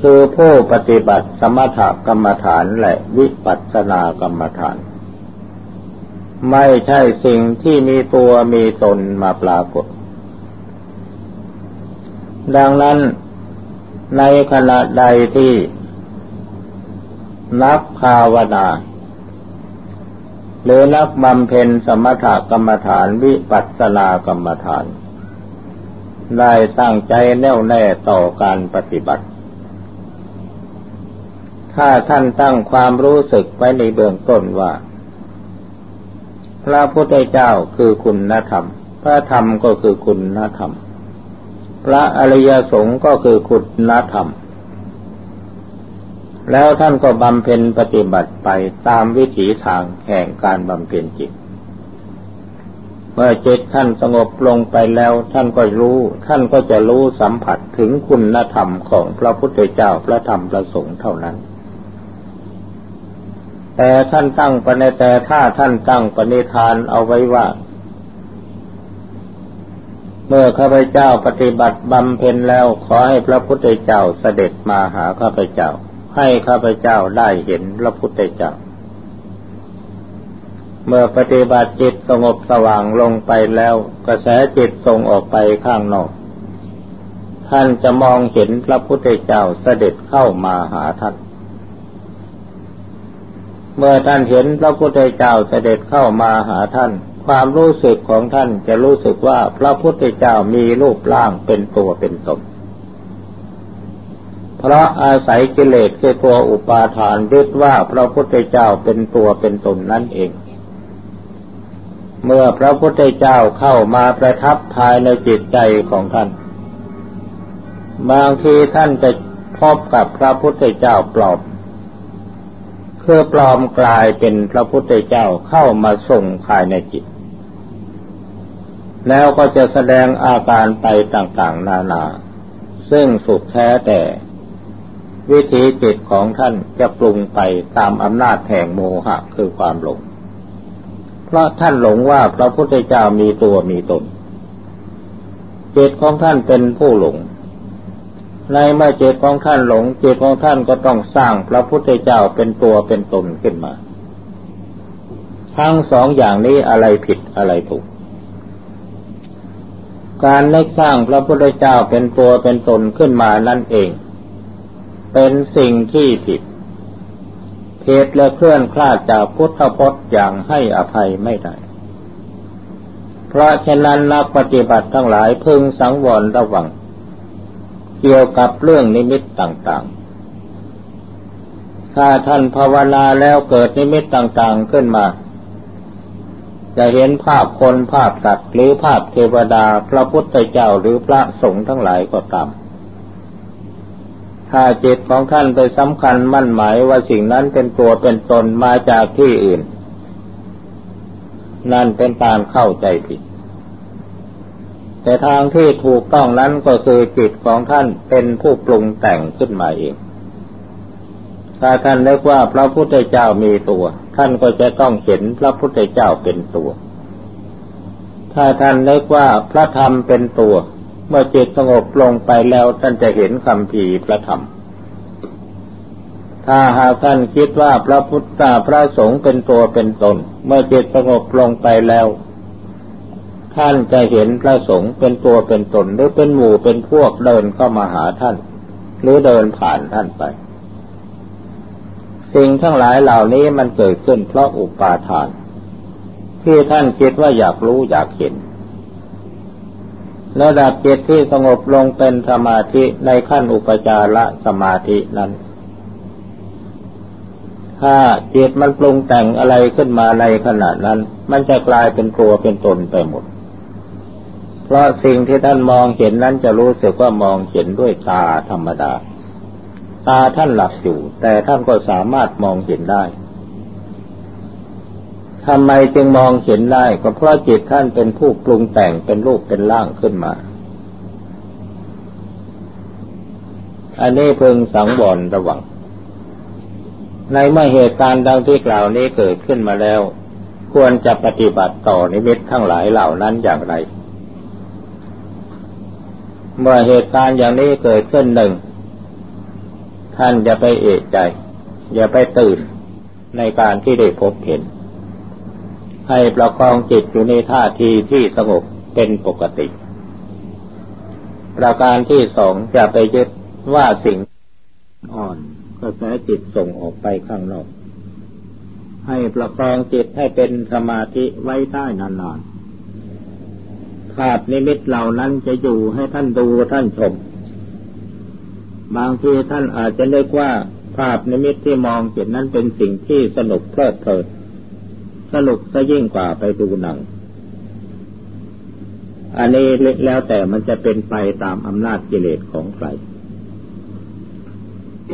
คือผู้ปฏิบัติสมถกรรมฐานและวิปัสสนากรรมฐาน ไม่ใช่สิ่งที่มีตัวมีตนมาปรากฏ ดังนั้นในขณะใดที่นักภาวนา หรือนักบำเพ็ญสมถกรรมฐานวิปัสสนากรรมฐาน ได้ตั้งใจแน่วแน่ต่อการปฏิบัติ ถ้าท่านตั้งความรู้สึกไว้ในเบื้องต้นว่า พระพุทธเจ้าคือคุณธรรม พระธรรมก็คือคุณธรรม พระอริยสงฆ์ก็คือคุณธรรม แล้วท่านก็บำเพ็ญปฏิบัติไปตามวิถีทางแห่งการบำเพ็ญจิต เมื่อจิตท่านสงบลงไปแล้วท่านก็รู้ ท่านก็จะรู้สัมผัสถึงคุณธรรมของพระพุทธเจ้าพระธรรมพระสงฆ์เท่านั้น แต่ท่านตั้งปณิแต่ถ้าท่านตั้งปณิธานเอาไว้ว่า เมื่อข้าพเจ้าปฏิบัติบำเพ็ญแล้วขอให้พระพุทธเจ้าเสด็จมาหาข้าพเจ้า ให้ข้าพเจ้าได้เห็นพระพุทธเจ้า เมื่อปฏิบัติจิตสงบสว่างลงไปแล้ว กระแสจิตส่งออกไปข้างนอก ท่านจะมองเห็นพระพุทธเจ้าเสด็จเข้ามาหาท่าน เมื่อท่านเห็นพระพุทธเจ้าเสด็จเข้ามาหาท่าน ความรู้สึกของท่านจะรู้สึกว่าพระพุทธเจ้ามีรูปร่างเป็นตัวเป็นตนเพราะอาศัยกิเลสคือตัวอุปาทานยึดว่าพระพุทธเจ้าเป็นตัวเป็นตนนั่นเอง เมื่อพระพุทธเจ้าเข้ามาประทับภายในจิตใจของท่าน บางทีท่านจะพบกับพระพุทธเจ้าปลอบ เพื่อปลอมกลายเป็นพระพุทธเจ้าเข้ามาส่งภายในจิต แล้วก็จะแสดงอาการไปต่างๆ นานา ซึ่งสุดแท้แต่ วิธีจิตของท่านจะปรุงไปตามอำนาจแห่งโมหะคือความหลง เพราะท่านหลงว่าพระพุทธเจ้ามีตัวมีตนจิตของท่านเป็นผู้หลง ในเมื่อจิตของท่านหลงจิตของท่านก็ต้องสร้างพระพุทธเจ้าเป็นตัวเป็นตนขึ้นมา ทั้งสองอย่างนี้อะไรผิดอะไรถูก การนึกสร้างพระพุทธเจ้าเป็นตัวเป็นตนขึ้นมานั่นเอง เป็นสิ่งที่ผิดเพศและเคลื่อนคลาดจากพุทธพจน์อย่างให้อภัยไม่ได้ เพราะฉะนั้นนักปฏิบัติทั้งหลายพึงสังวรระวัง เกี่ยวกับเรื่องนิมิตต่างๆ ถ้าท่านภาวนาแล้วเกิดนิมิตต่างๆขึ้นมา จะเห็นภาพคนภาพสัตว์หรือภาพเทวดาพระพุทธเจ้าหรือพระสงฆ์ทั้งหลายก็ตาม ถ้าจิตของท่านไปสำคัญมั่นหมายว่าสิ่งนั้นเป็นตัวเป็นตนมาจากที่อื่น นั่นเป็นการเข้าใจผิด แต่ทางที่ถูกต้องนั้นก็คือจิตของท่านเป็นผู้ปรุงแต่งขึ้นมาเอง ถ้าท่านนึกว่าพระพุทธเจ้ามีตัว ท่านก็จะต้องเห็นพระพุทธเจ้าเป็นตัว ถ้าท่านนึกว่าพระธรรมเป็นตัว เมื่อจิตสงบลงไปแล้วท่านจะเห็นคำพีพระธรรมถ้าหากท่านคิดว่าพระพุทธพระสงฆ์เป็นตัวเป็นตน เมื่อจิตสงบลงไปแล้ว ท่านจะเห็นพระสงฆ์เป็นตัวเป็นตนหรือเป็นหมู่เป็นพวกเดินเข้ามาหาท่าน หรือเดินผ่านท่านไป สิ่งทั้งหลายเหล่านี้มันเกิดขึ้นเพราะอุปาทาน ที่ท่านคิดว่าอยากรู้อยากเห็นระดับจิตที่สงบลงเป็นสมาธิในขั้นอุปจารสมาธินั้น ถ้าจิตมันปรุงแต่งอะไรขึ้นมาในขณะนั้น มันจะกลายเป็นตัวเป็นตนไปหมด ราะสิ่งที่ท่านมองเห็นนั้นจะรู้สึกว่ามองเห็นด้วยตาธรรมดา ตาท่านหลับอยู่ แต่ท่านก็สามารถมองเห็นได้ทำไมจึงมองเห็นได้ก็เพราะจิตท่านเป็นผู้ปรุงแต่งเป็นรูปเป็นร่างขึ้นมา อันนี้พึงสังวรระวัง ในเมื่อเหตุการณ์ดังที่กล่าวนี้เกิดขึ้นมาแล้ว ควรจะปฏิบัติต่อนิมิตทั้งหลายเหล่านั้นอย่างไร เมื่อเหตุการณ์อย่างนี้เกิดขึ้นหนึ่ง ท่านอย่าไปเอะใจ อย่าไปตื่นในการที่ได้พบเห็น ให้ประคองจิตอยู่ในท่าทีที่สงบเป็นปกติ ประการที่สองจะไปยึดว่าสิ่งอ่อนกระแสจิตส่งออกไปข้างนอก ให้ประคองจิตให้เป็นสมาธิไว้ได้นานๆ ภาพนิมิตเหล่านั้นจะอยู่ให้ท่านดูท่านชม บางทีท่านอาจจะเรียกว่าภาพนิมิตที่มองเห็นนั้นเป็นสิ่งที่สนุกเพลิดเพลินสนุกซะยิ่งกว่าไปดูหนัง อันนี้แล้วแต่มันจะเป็นไปตามอำนาจกิเลสของใคร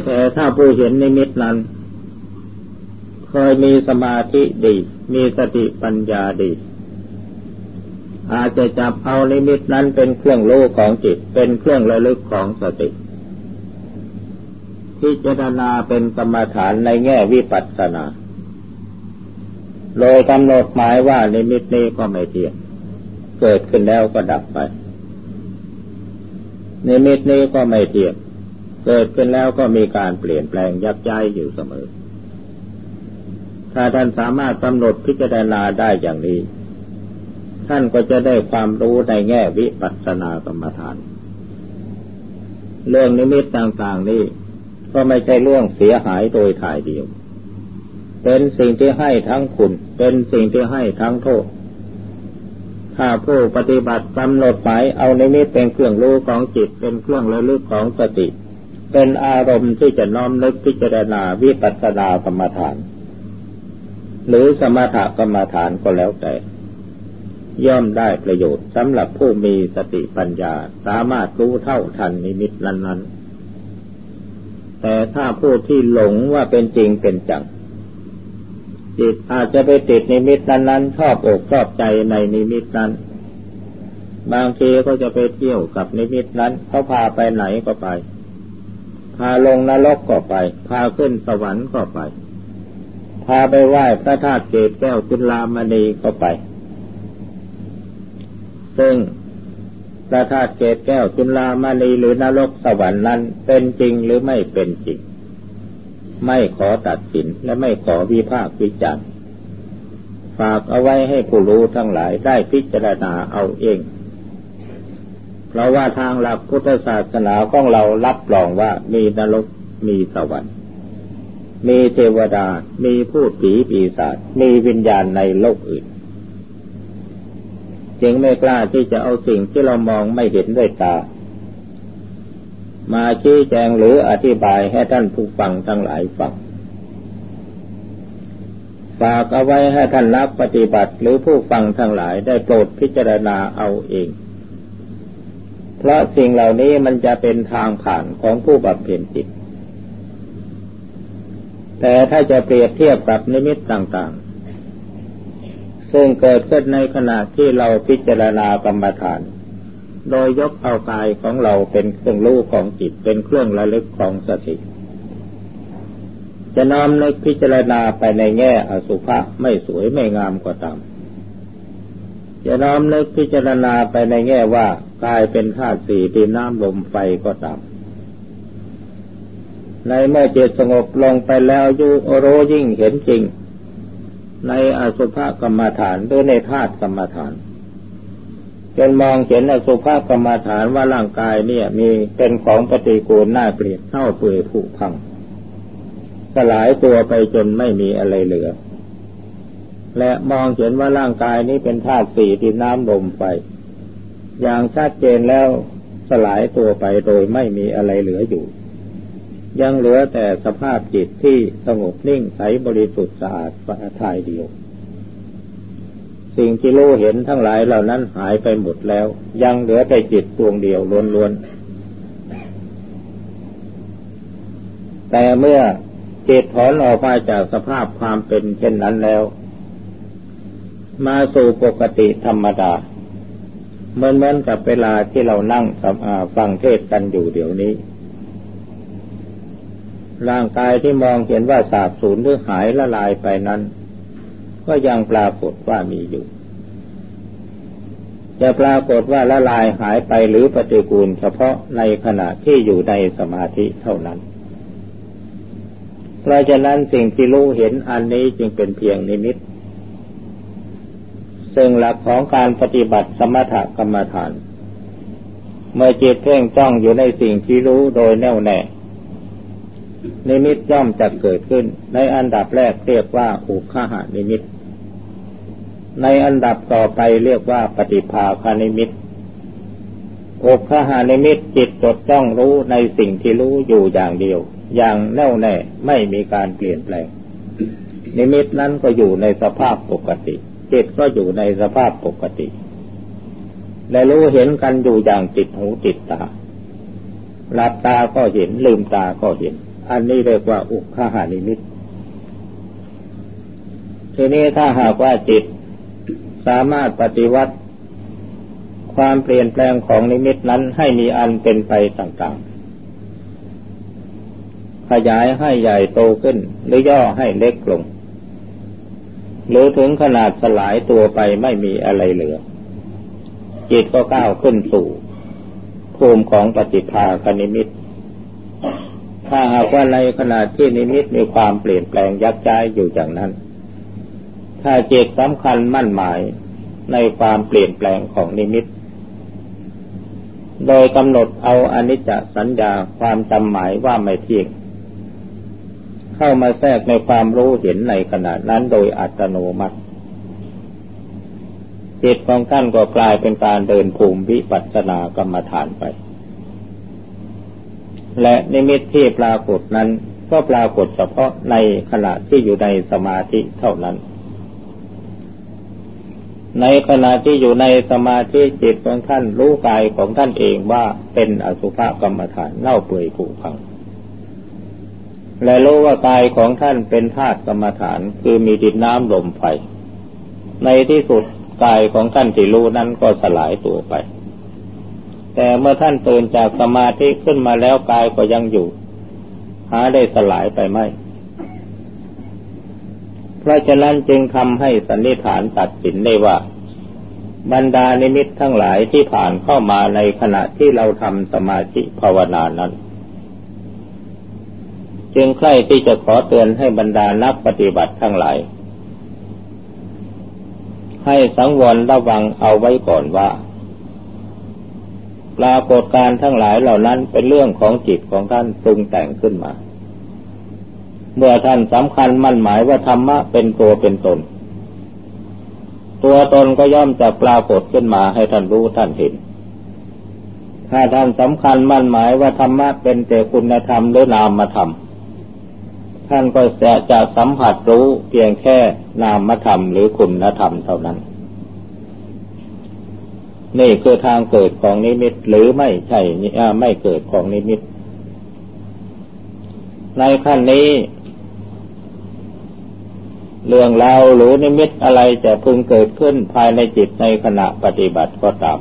แต่ถ้าผู้เห็นในมิตนั้นเคยมีสมาธิดี มีสติปัญญาดี อาจจะจับเอาในมิตนั้นเป็นเครื่องโลของจิต เป็นเครื่องระลึกของสติที่เจรณาเป็นกรรมฐานในแง่วิปัสสนา โดยกำหนดหมายว่านิมิตนี้ก็ไม่เที่ยง เกิดขึ้นแล้วก็ดับไป นิมิตนี้ก็ไม่เที่ยง เกิดขึ้นแล้วก็มีการเปลี่ยนแปลงยักย้ายอยู่เสมอ ถ้าท่านสามารถกำหนดพิจารณาได้อย่างนี้ ท่านก็จะได้ความรู้ในแง่วิปัสสนากรรมฐาน เรื่องนิมิตต่างๆนี้ก็ไม่ใช่เรื่องเสียหายโดยถ่ายเดียว เป็นสิ่งที่ให้ทั้งคุณ เป็นสิ่งที่ให้ทั้งโทษ ถ้าผู้ปฏิบัติกำหนดหมายเอาในนี้เป็นเครื่องรู้ของจิต เป็นเครื่องระลึกของสติ เป็นอารมณ์ที่จะน้อมนึกพิจารณาวิปัสสนากรรมฐาน หรือสมถกรรมฐานก็แล้วแต่ ย่อมได้ประโยชน์สำหรับผู้มีสติปัญญาสามารถรู้เท่าทันนิมิตนั้น ๆ แต่ถ้าผู้ที่หลงว่าเป็นจริงเป็นจังจิตอาจจะไปติดนิมิตนั้นๆชอบอกชอบใจในนิมิตนั้น บางทีก็จะไปเที่ยวกับนิมิตนั้นเขาพาไปไหนก็ไป พาลงนรกก็ไป พาขึ้นสวรรค์ก็ไป พาไปไหว้พระธาตุเกศแก้วจุลามณีก็ไป ซึ่งพระธาตุเกศแก้วจุลามณีหรือนรกสวรรค์นั้นเป็นจริงหรือไม่เป็นจริง ไม่ขอตัดสินและไม่ขอวิพากษ์วิจารณ์ฝากเอาไว้ให้ผู้รู้ทั้งหลายได้พิจารณาเอาเอง เพราะว่าทางหลักพุทธศาสนาของเรารับรองว่ามีนรกมีสวรรค์ มีเทวดา มีผู้ผีปีศาจมีวิญญาณในโลกอื่น จึงไม่กล้าที่จะเอาสิ่งที่เรามองไม่เห็นด้วยตา มาชี้แจงหรืออธิบายให้ท่านผู้ฟังทั้งหลายฟังฝากเอาไว้ให้ท่านรับปฏิบัติหรือผู้ฟังทั้งหลายได้โปรดพิจารณาเอาเอง เพราะสิ่งเหล่านี้มันจะเป็นทางผ่านของผู้บำเพ็ญจิต แต่ถ้าจะเปรียบเทียบกับนิมิตต่าง ซึ่งเกิดขึ้นในขณะที่เราพิจารณากรรมฐาน โดยยกเอากายของเราเป็นเครื่องรู้ของจิตเป็นเครื่องระลึกของสติ จะน้อมนึกพิจารณาไปในแง่อสุภะไม่สวยไม่งามก็ตามจะน้อมนึกพิจารณาไปในแง่ว่ากายเป็นธาตุสี่ดินน้ำลมไฟก็ตามในเมื่อจิตสงบลงไปแล้วยูโรยิ่งเห็นจริง ในอสุภกรรมฐานหรือในธาตุกรรมฐาน จนมองเห็นอสุภกรรมฐานว่าร่างกายเนี่ยมีเป็นของปฏิกูลน่าเกลียดเท่าเปื่อยผุพังสลายตัวไปจนไม่มีอะไรเหลือ และมองเห็นว่าร่างกายนี้เป็นธาตุสี่ที่น้ำลมไฟอย่างชัดเจนแล้วสลายตัวไปโดยไม่มีอะไรเหลืออยู่ ยังเหลือแต่สภาพจิตที่สงบนิ่งใสบริสุทธิ์สะอาดประทายเดียว สิ่งที่รู้เห็นทั้งหลายเหล่านั้นหายไปหมดแล้ว ยังเหลือแต่จิตดวงเดียวล้วนๆแต่เมื่อจิตถอนออกมาจากสภาพความเป็นเช่นนั้นแล้ว มาสู่ปกติธรรมดาเหมือนเหมือนกับเวลาที่เรานั่งฟังเทศกันอยู่เดี๋ยวนี้ ร่างกายที่มองเห็นว่าสาบสูญหรือหายละลายไปนั้น ก็ยังปรากฏว่ามีอยู่ จะปรากฏว่าละลายหายไปหรือปฏิกูลเฉพาะในขณะที่อยู่ในสมาธิเท่านั้น เพราะฉะนั้นสิ่งที่รู้เห็นอันนี้จึงเป็นเพียงนิมิต ซึ่งหลักของการปฏิบัติสมถกรรมฐาน เมื่อจิตเพ่งจ้องอยู่ในสิ่งที่รู้โดยแน่วแน่ นิมิตย่อมจะเกิดขึ้น ในอันดับแรกเรียกว่าอุคคหนิมิต ในอันดับต่อไปเรียกว่าปฏิภาคนิมิตอุคหานิมิตจิตจดจ้องรู้ในสิ่งที่รู้อยู่อย่างเดียว อย่างแน่วแน่ไม่มีการเปลี่ยนแปลง นิมิตนั้นก็อยู่ในสภาพปกติ จิตก็อยู่ในสภาพปกติ และรู้เห็นกันอยู่อย่างติดหูติดตาหลับตาก็เห็นลืมตาก็เห็น อันนี้เรียกว่าอุคหานิมิต ทีนี้ถ้าหากว่าจิตสามารถปฏิวัติ ความเปลี่ยนแปลงของนิมิตนั้นให้มีอันเป็นไปต่างๆ ขยายให้ใหญ่โตขึ้น หรือย่อให้เล็กลง หรือถึงขนาดสลายตัวไปไม่มีอะไรเหลือ จิตก็ก้าวขึ้นสู่ภูมิของปฏิภาคนิมิต ถ้าหากว่าในขณะที่นิมิตมีความเปลี่ยนแปลงยักย้ายอยู่อย่างนั้น ถ้าจิตสำคัญมั่นหมายในความเปลี่ยนแปลงของนิมิต โดยกำหนดเอาอนิจจสัญญาความจำหมายว่าไม่เที่ยงเข้ามาแทรกในความรู้เห็นในขณะนั้นโดยอัตโนมัติจิตของท่านก็กลายเป็นการเดินภูมิวิปัสสนากรรมฐานไป และนิมิตที่ปรากฏนั้นก็ปรากฏเฉพาะในขณะที่อยู่ในสมาธิเท่านั้น ในขณะที่อยู่ในสมาธิจิตของท่านรู้กายของท่านเองว่าเป็นอสุภกรรมฐานเน่าเปื่อยผุพัง และรู้ว่ากายของท่านเป็นธาตุกรรมฐานคือมีดินน้ำลมไฟ ในที่สุดกายของท่านที่รู้นั้นก็สลายตัวไป แต่เมื่อท่านตื่นจากสมาธิขึ้นมาแล้วกายก็ยังอยู่ หาได้สลายไปไหม เพราะฉะนั้นจึงทำให้สันนิษฐานตัดสินได้ว่า บรรดานิมิตทั้งหลายที่ผ่านเข้ามาในขณะที่เราทำสมาธิภาวนานั้นจึงใคร่ที่จะขอเตือนให้บรรดานักปฏิบัติทั้งหลาย ให้สังวรระวังเอาไว้ก่อนว่า ปรากฏการทั้งหลายเหล่านั้นเป็นเรื่องของจิตของท่านปรุงแต่งขึ้นมา เมื่อท่านสำคัญมั่นหมายว่าธรรมะเป็นตัวเป็นตน ตัวตนก็ย่อมจะปรากฏขึ้นมาให้ท่านรู้ท่านเห็น ถ้าท่านสำคัญมั่นหมายว่าธรรมะเป็นแต่คุณธรรมหรือนามธรรมท่านก็จะจะสัมผัสรู้เพียงแค่นามธรรมหรือคุณธรรมเท่านั้น นี่คือทางเกิดของนิมิตหรือไม่ใช่ไม่เกิดของนิมิต ในขั้นนี้ เรื่องราวหรือนิมิตอะไรจะพึงเกิดขึ้นภายในจิตในขณะปฏิบัติก็ตาม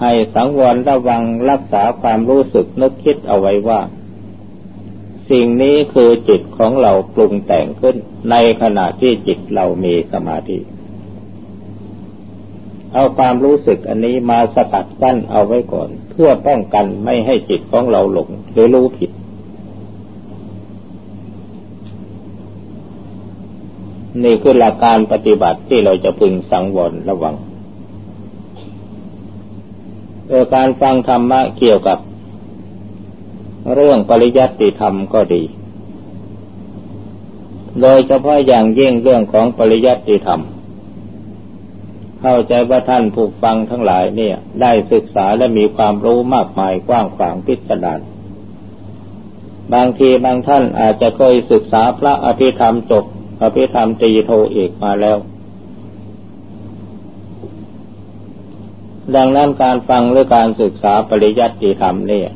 ให้สังวรระวังรักษาความรู้สึกนึกคิดเอาไว้ว่า สิ่งนี้คือจิตของเราปรุงแต่งขึ้นในขณะที่จิตเรามีสมาธิ เอาความรู้สึกอันนี้มาสกัดกั้นเอาไว้ก่อน เพื่อป้องกันไม่ให้จิตของเราหลงหรือรู้ผิด นี่คือหลักการปฏิบัติที่เราจะพึงสังวรระวังเออการฟังธรรมะเกี่ยวกับ เรื่องปริยัติธรรมก็ดี โดยเฉพาะอย่างยิ่งเรื่องของปริยัติธรรม เข้าใจว่าท่านผู้ฟังทั้งหลายเนี่ย ได้ศึกษาและมีความรู้มากมายกว้างขวางพิสดารบางทีบางท่านอาจจะเคยศึกษาพระอภิธรรมจบอภิธรรมตรีโทเอกมาแล้ว ดังนั้นการฟังหรือการศึกษาปริยัติธรรมเนี่ย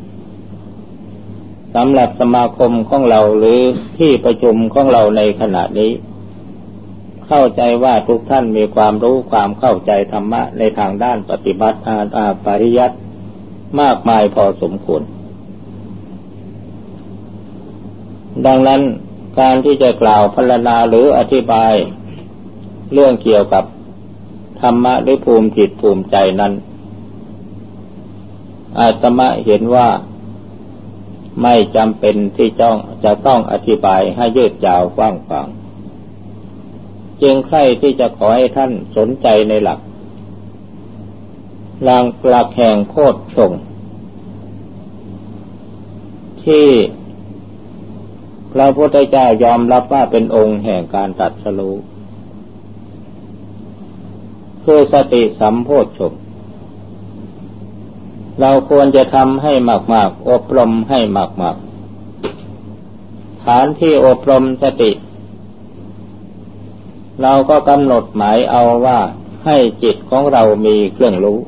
สำหรับสมาคมของเราหรือที่ประชุมของเราในขณะนี้ เข้าใจว่าทุกท่านมีความรู้ความเข้าใจธรรมะในทางด้านปฏิบัติอาาปริยัติมากมายพอสมควร ดังนั้นการที่จะกล่าวพรรณนาหรืออธิบาย เรื่องเกี่ยวกับธรรมะหรือภูมิจิตภูมิใจนั้น อาตมาเห็นว่าไม่จำเป็นที่จ้องจะต้องอธิบายให้ยืดยาวกว้างขวาง จึงใคร่ที่จะขอให้ท่านสนใจในหลักหลังหลักแห่งโคตรชงที่พระพุทธเจ้ายอมรับว่าเป็นองค์แห่งการตัดสรู้คือสติสัมโพชฌงเราควรจะทำให้มาก ๆ อบรมให้มาก ๆ ฐานที่อบรมสติ เราก็กำหนดหมายเอาว่าให้จิตของเรามีเครื่องรู้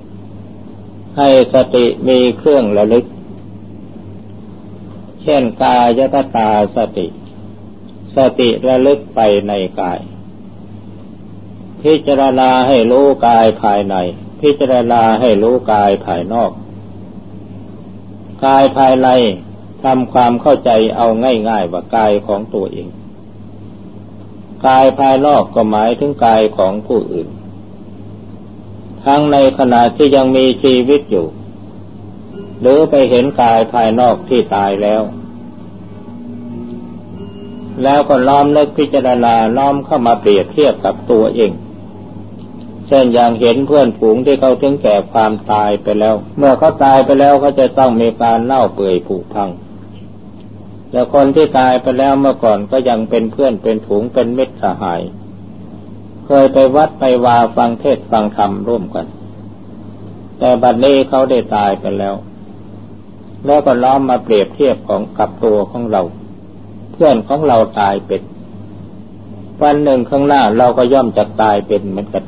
ให้สติมีเครื่องระลึก เช่นกายตตาสติ สติระลึกไปในกาย พิจารณาให้รู้กายภายใน พิจารณาให้รู้กายภายนอก กายภายในทำความเข้าใจเอาง่ายๆว่ากายของตัวเอง กายภายนอกก็หมายถึงกายของผู้อื่น ทั้งในขณะที่ยังมีชีวิตอยู่ หรือไปเห็นกายภายนอกที่ตายแล้ว แล้วก็ล้อมนึกพิจารณาล้อมเข้ามาเปรียบเทียบกับตัวเองเช่นอย่างเห็นเพื่อนฝูงที่เขาถึงแก่ความตายไปแล้ว เมื่อเขาตายไปแล้วเขาจะต้องมีการเน่าเปื่อยผุพัง แต่คนที่ตายไปแล้วเมื่อก่อนก็ยังเป็นเพื่อนเป็นฝูงเป็นมิตรสหาย เคยไปวัดไปวาฟังเทศฟังธรรมร่วมกัน แต่บัดนี้เขาได้ตายไปแล้ว แล้วก็ล้อมมาเปรียบเทียบของกับตัวของเรา เพื่อนของเราตายเป็นวันหนึ่งข้างหน้าเราก็ย่อมจะตายเป็นเหมือนกัน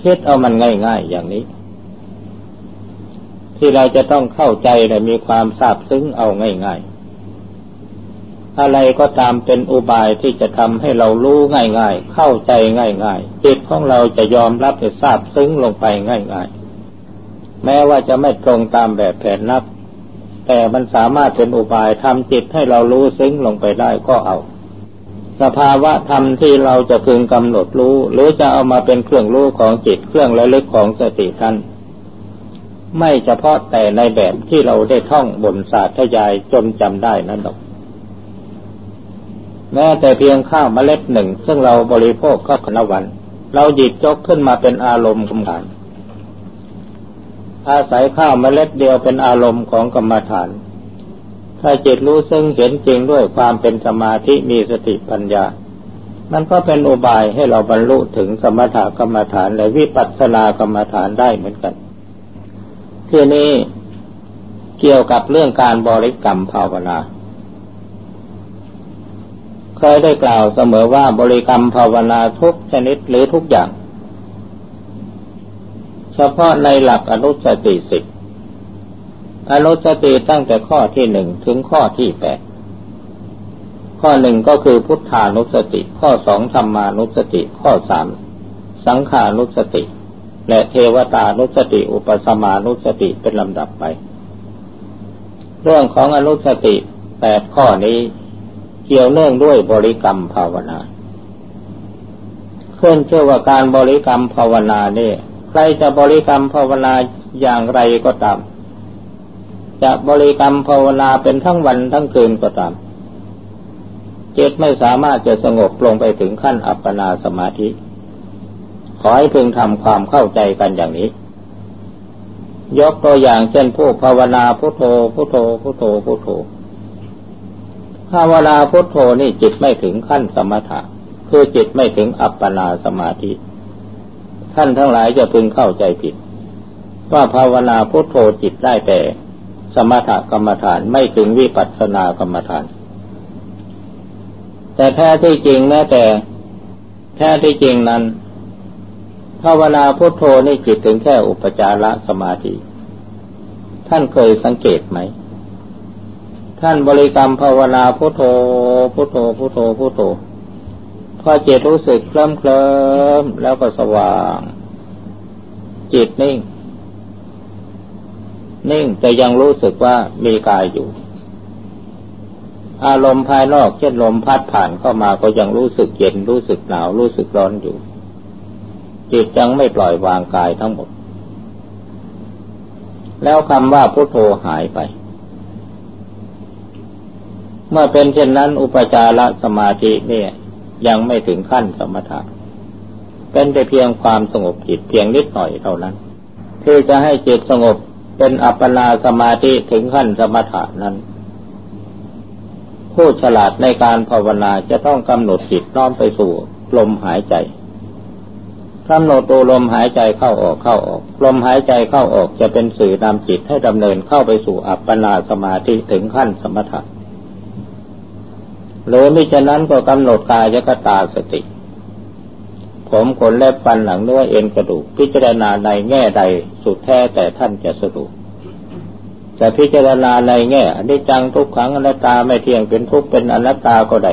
คิดเอามันง่าย ๆ อย่างนี้ ที่เราจะต้องเข้าใจและมีความทราบซึ้งเอาง่าย ๆ อะไรก็ตามเป็นอุบายที่จะทำให้เรารู้ง่ายๆ เข้าใจง่ายๆจิตของเราจะยอมรับและทราบซึ้งลงไปง่ายๆ แม้ว่าจะไม่ตรงตามแบบแผนนับ แต่มันสามารถเป็นอุบายทำจิตให้เรารู้ซึ้งลงไปได้ก็เอา สภาวะธรรมที่เราจะพึงกำหนดรู้ หรือจะเอามาเป็นเครื่องรู้ของจิตเครื่องระลึกของสติท่านไม่เฉพาะแต่ในแบบที่เราได้ท่องบนศาสตร์ทยายจนจำได้นั่นหรอก แม้แต่เพียงข้าวเมล็ดหนึ่ง ซึ่งเราบริโภคก็ขณวัน เราหยิบจกขึ้นมาเป็นอารมณ์กรรมฐาน อาศัยข้าวเมล็ดเดียวเป็นอารมณ์ของกรรมฐาน ถ้าจิตรู้ซึ่งเห็นจริงด้วยความเป็นสมาธิมีสติปัญญา มันก็เป็นอุบายให้เราบรรลุถึงสมถกรรมฐานและวิปัสสนากรรมฐานได้เหมือนกันทีนี้เกี่ยวกับเรื่องการบริกรรมภาวนา เคยได้กล่าวเสมอว่าบริกรรมภาวนาทุกชนิดหรือทุกอย่าง เฉพาะในหลักอนุสติสิกอนุสติตั้งแต่ข้อที่หนึ่งถึงข้อที่แปดข้อหนึ่งก็คือพุทธานุสติ ข้อสองธรรมานุสติ ข้อสามสังขานุสติ และเทวตานุสติ อุปสมานุสติเป็นลำดับไป เรื่องของอนุสติแปดข้อนี้ เกี่ยวเนื่องด้วยบริกรรมภาวนาขึ้นเชื่อว่าการบริกรรมภาวนาเนี่ยใครจะบริกรรมภาวนาอย่างไรก็ตาม จะบริกรรมภาวนาเป็นทั้งวันทั้งคืนก็ตามจิตไม่สามารถจะสงบลงไปถึงขั้นอัปปนาสมาธิ ขอให้พึงทำความเข้าใจกันอย่างนี้ ยกตัวอย่างเช่นผู้ภาวนาพุโทโธพุโทโธพุโทโธพุโทโธ ภาวนาพุทโธนี่จิตไม่ถึงขั้นสมถะ คือจิตไม่ถึงอัปปนาสมาธิ ท่านทั้งหลายจะพึงเข้าใจผิด ว่าภาวนาพุทโธจิตได้แต่ สมถกรรมฐานไม่ถึงวิปัสสนากรรมฐาน แต่แท้ที่จริงแม้แต่แท้ที่จริงนั้นภาวนาพุทโธนี่จิตถึงแค่อุปจารสมาธิ ท่านเคยสังเกตไหม ท่านบริกรรมภาวนาพุทโธพุทโธพุทโธพุทโธพอจิตรู้สึกเคลิ้มเคลิ้มแล้วก็สว่าง จิตนิ่ง นิ่งแต่ยังรู้สึกว่ามีกายอยู่ อารมณ์ภายนอกเช่นลมพัดผ่านเข้ามาก็ยังรู้สึกเย็นรู้สึกหนาวรู้สึกร้อนอยู่ จิตยังไม่ปล่อยวางกายทั้งหมด แล้วคำว่าพุทโธหายไป เมื่อเป็นเช่นนั้น อุปจารสมาธิเนี่ยยังไม่ถึงขั้นสมถะ เป็นแต่เพียงความสงบจิตเพียงนิดหน่อยเท่านั้นที่จะให้จิตสงบเป็นอัปปนาสมาธิถึงขั้นสมถะนั้น ผู้ฉลาดในการภาวนาจะต้องกำหนดจิตน้อมไปสู่ลมหายใจกำหนดดูลมหายใจเข้าออกเข้าออก ลมหายใจเข้าออกจะเป็นสื่อนำจิตให้ดำเนินเข้าไปสู่อัปปนาสมาธิถึงขั้นสมถะ หรือมิฉะนั้นก็กำหนดกายกตาสติ ผมขนเล็บฟันหนังเนื้อเอ็นกระดูก พิจารณาในแง่ใดสุดแท้แต่ท่านจะสรุปจะพิจารณาในแง่อนิจจังทุกขังอนัตตาไม่เที่ยงเป็นทุกข์เป็นอนัตตาก็ได้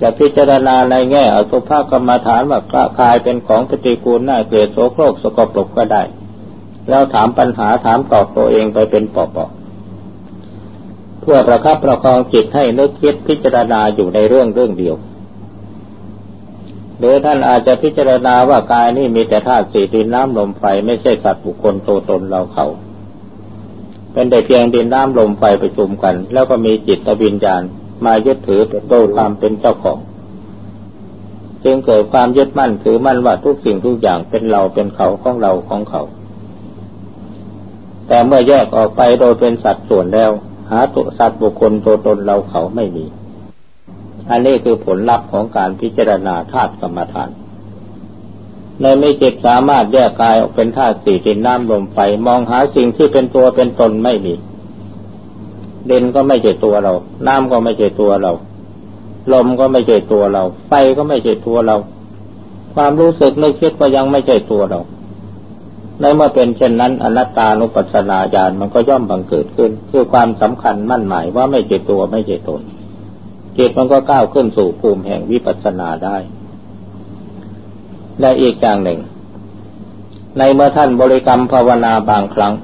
จะพิจารณาในแง่อสุภกรรมฐานว่ากระคายเป็นของปฏิกูลน่าเกลียดโสโครกสกปรกก็ได้ แล้วถามปัญหาถามตอบตัวเองไปเป็นปอบ พื่อประคับประคองจิตให้นึกคิดพิจารณาอยู่ในเรื่องเรื่องเดียว หรือท่านอาจจะพิจารณาว่ากายนี่มีแต่ธาตุสี่ดินน้ำลมไฟไม่ใช่สัตว์บุคคลโตตนเราเขาเป็นแต่เพียงดินน้ำลมไฟประชุมกัน แล้วก็มีจิตวิญญาณมายึดถือเป็นโตความเป็นเจ้าของ จึงเกิดความยึดมั่นถือมั่นว่าทุกสิ่งทุกอย่างเป็นเราเป็นเขาของเราของเขา แต่เมื่อแยกออกไปโดยเป็นสัตว์ส่วนแล้ว หาตัวสัตว์บุคคลตัวตนเราเขาไม่มี อันนี้คือผลลัพธ์ของการพิจารณาธาตุกรรมฐาน ในไม่จิตสามารถแยกกายออกเป็นธาตุสี่ดินน้ำลมไฟมองหาสิ่งที่เป็นตัวเป็นตนไม่มีเดินก็ไม่ใช่ตัวเรา น้ำก็ไม่ใช่ตัวเรา ลมก็ไม่ใช่ตัวเรา ไฟก็ไม่ใช่ตัวเรา ความรู้สึกนึกคิดก็ยังไม่ใช่ตัวเรา ในเมื่อเป็นเช่นนั้นอนัตตานุปัสสนาญาณมันก็ย่อมบังเกิดขึ้น คือความสำคัญมั่นหมายว่าไม่เจตัวไม่เจตนจิตมันก็ก้าวขึ้นสู่ภูมิแห่งวิปัสสนาได้ และอีกอย่างหนึ่ง ในเมื่อท่านบริกรรมภาวนาบางครั้ง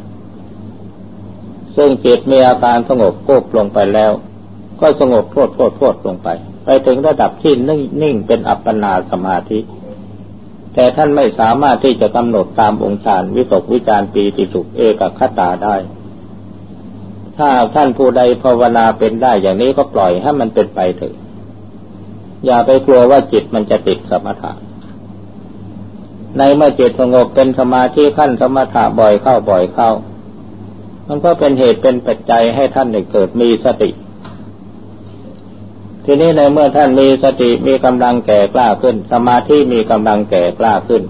ซึ่งจิตมีอาการสงบกุบลงไปแล้ว ก็สงบโทษโทษโทษลงไป ไปถึงระดับที่นิ่งเป็นอัปปนาสมาธิ แต่ท่านไม่สามารถที่จะกำหนดตามองค์ฌานวิตกวิจารปีติสุขเอกคตาได้ ถ้าท่านผู้ใดภาวนาเป็นได้อย่างนี้ก็ปล่อยให้มันเป็นไปเถอะ อย่าไปกลัวว่าจิตมันจะติดสมถะ ในเมื่อจิตสงบเป็นสมาธิขั้นสมถะบ่อยเข้าบ่อยเข้า มันก็เป็นเหตุเป็นปัจจัยให้ท่านได้เกิดมีสติ ทีนี้ในเมื่อท่านมีสติมีกำลังแก่กล้าขึ้น สมาธิมีกำลังแก่กล้าขึ้น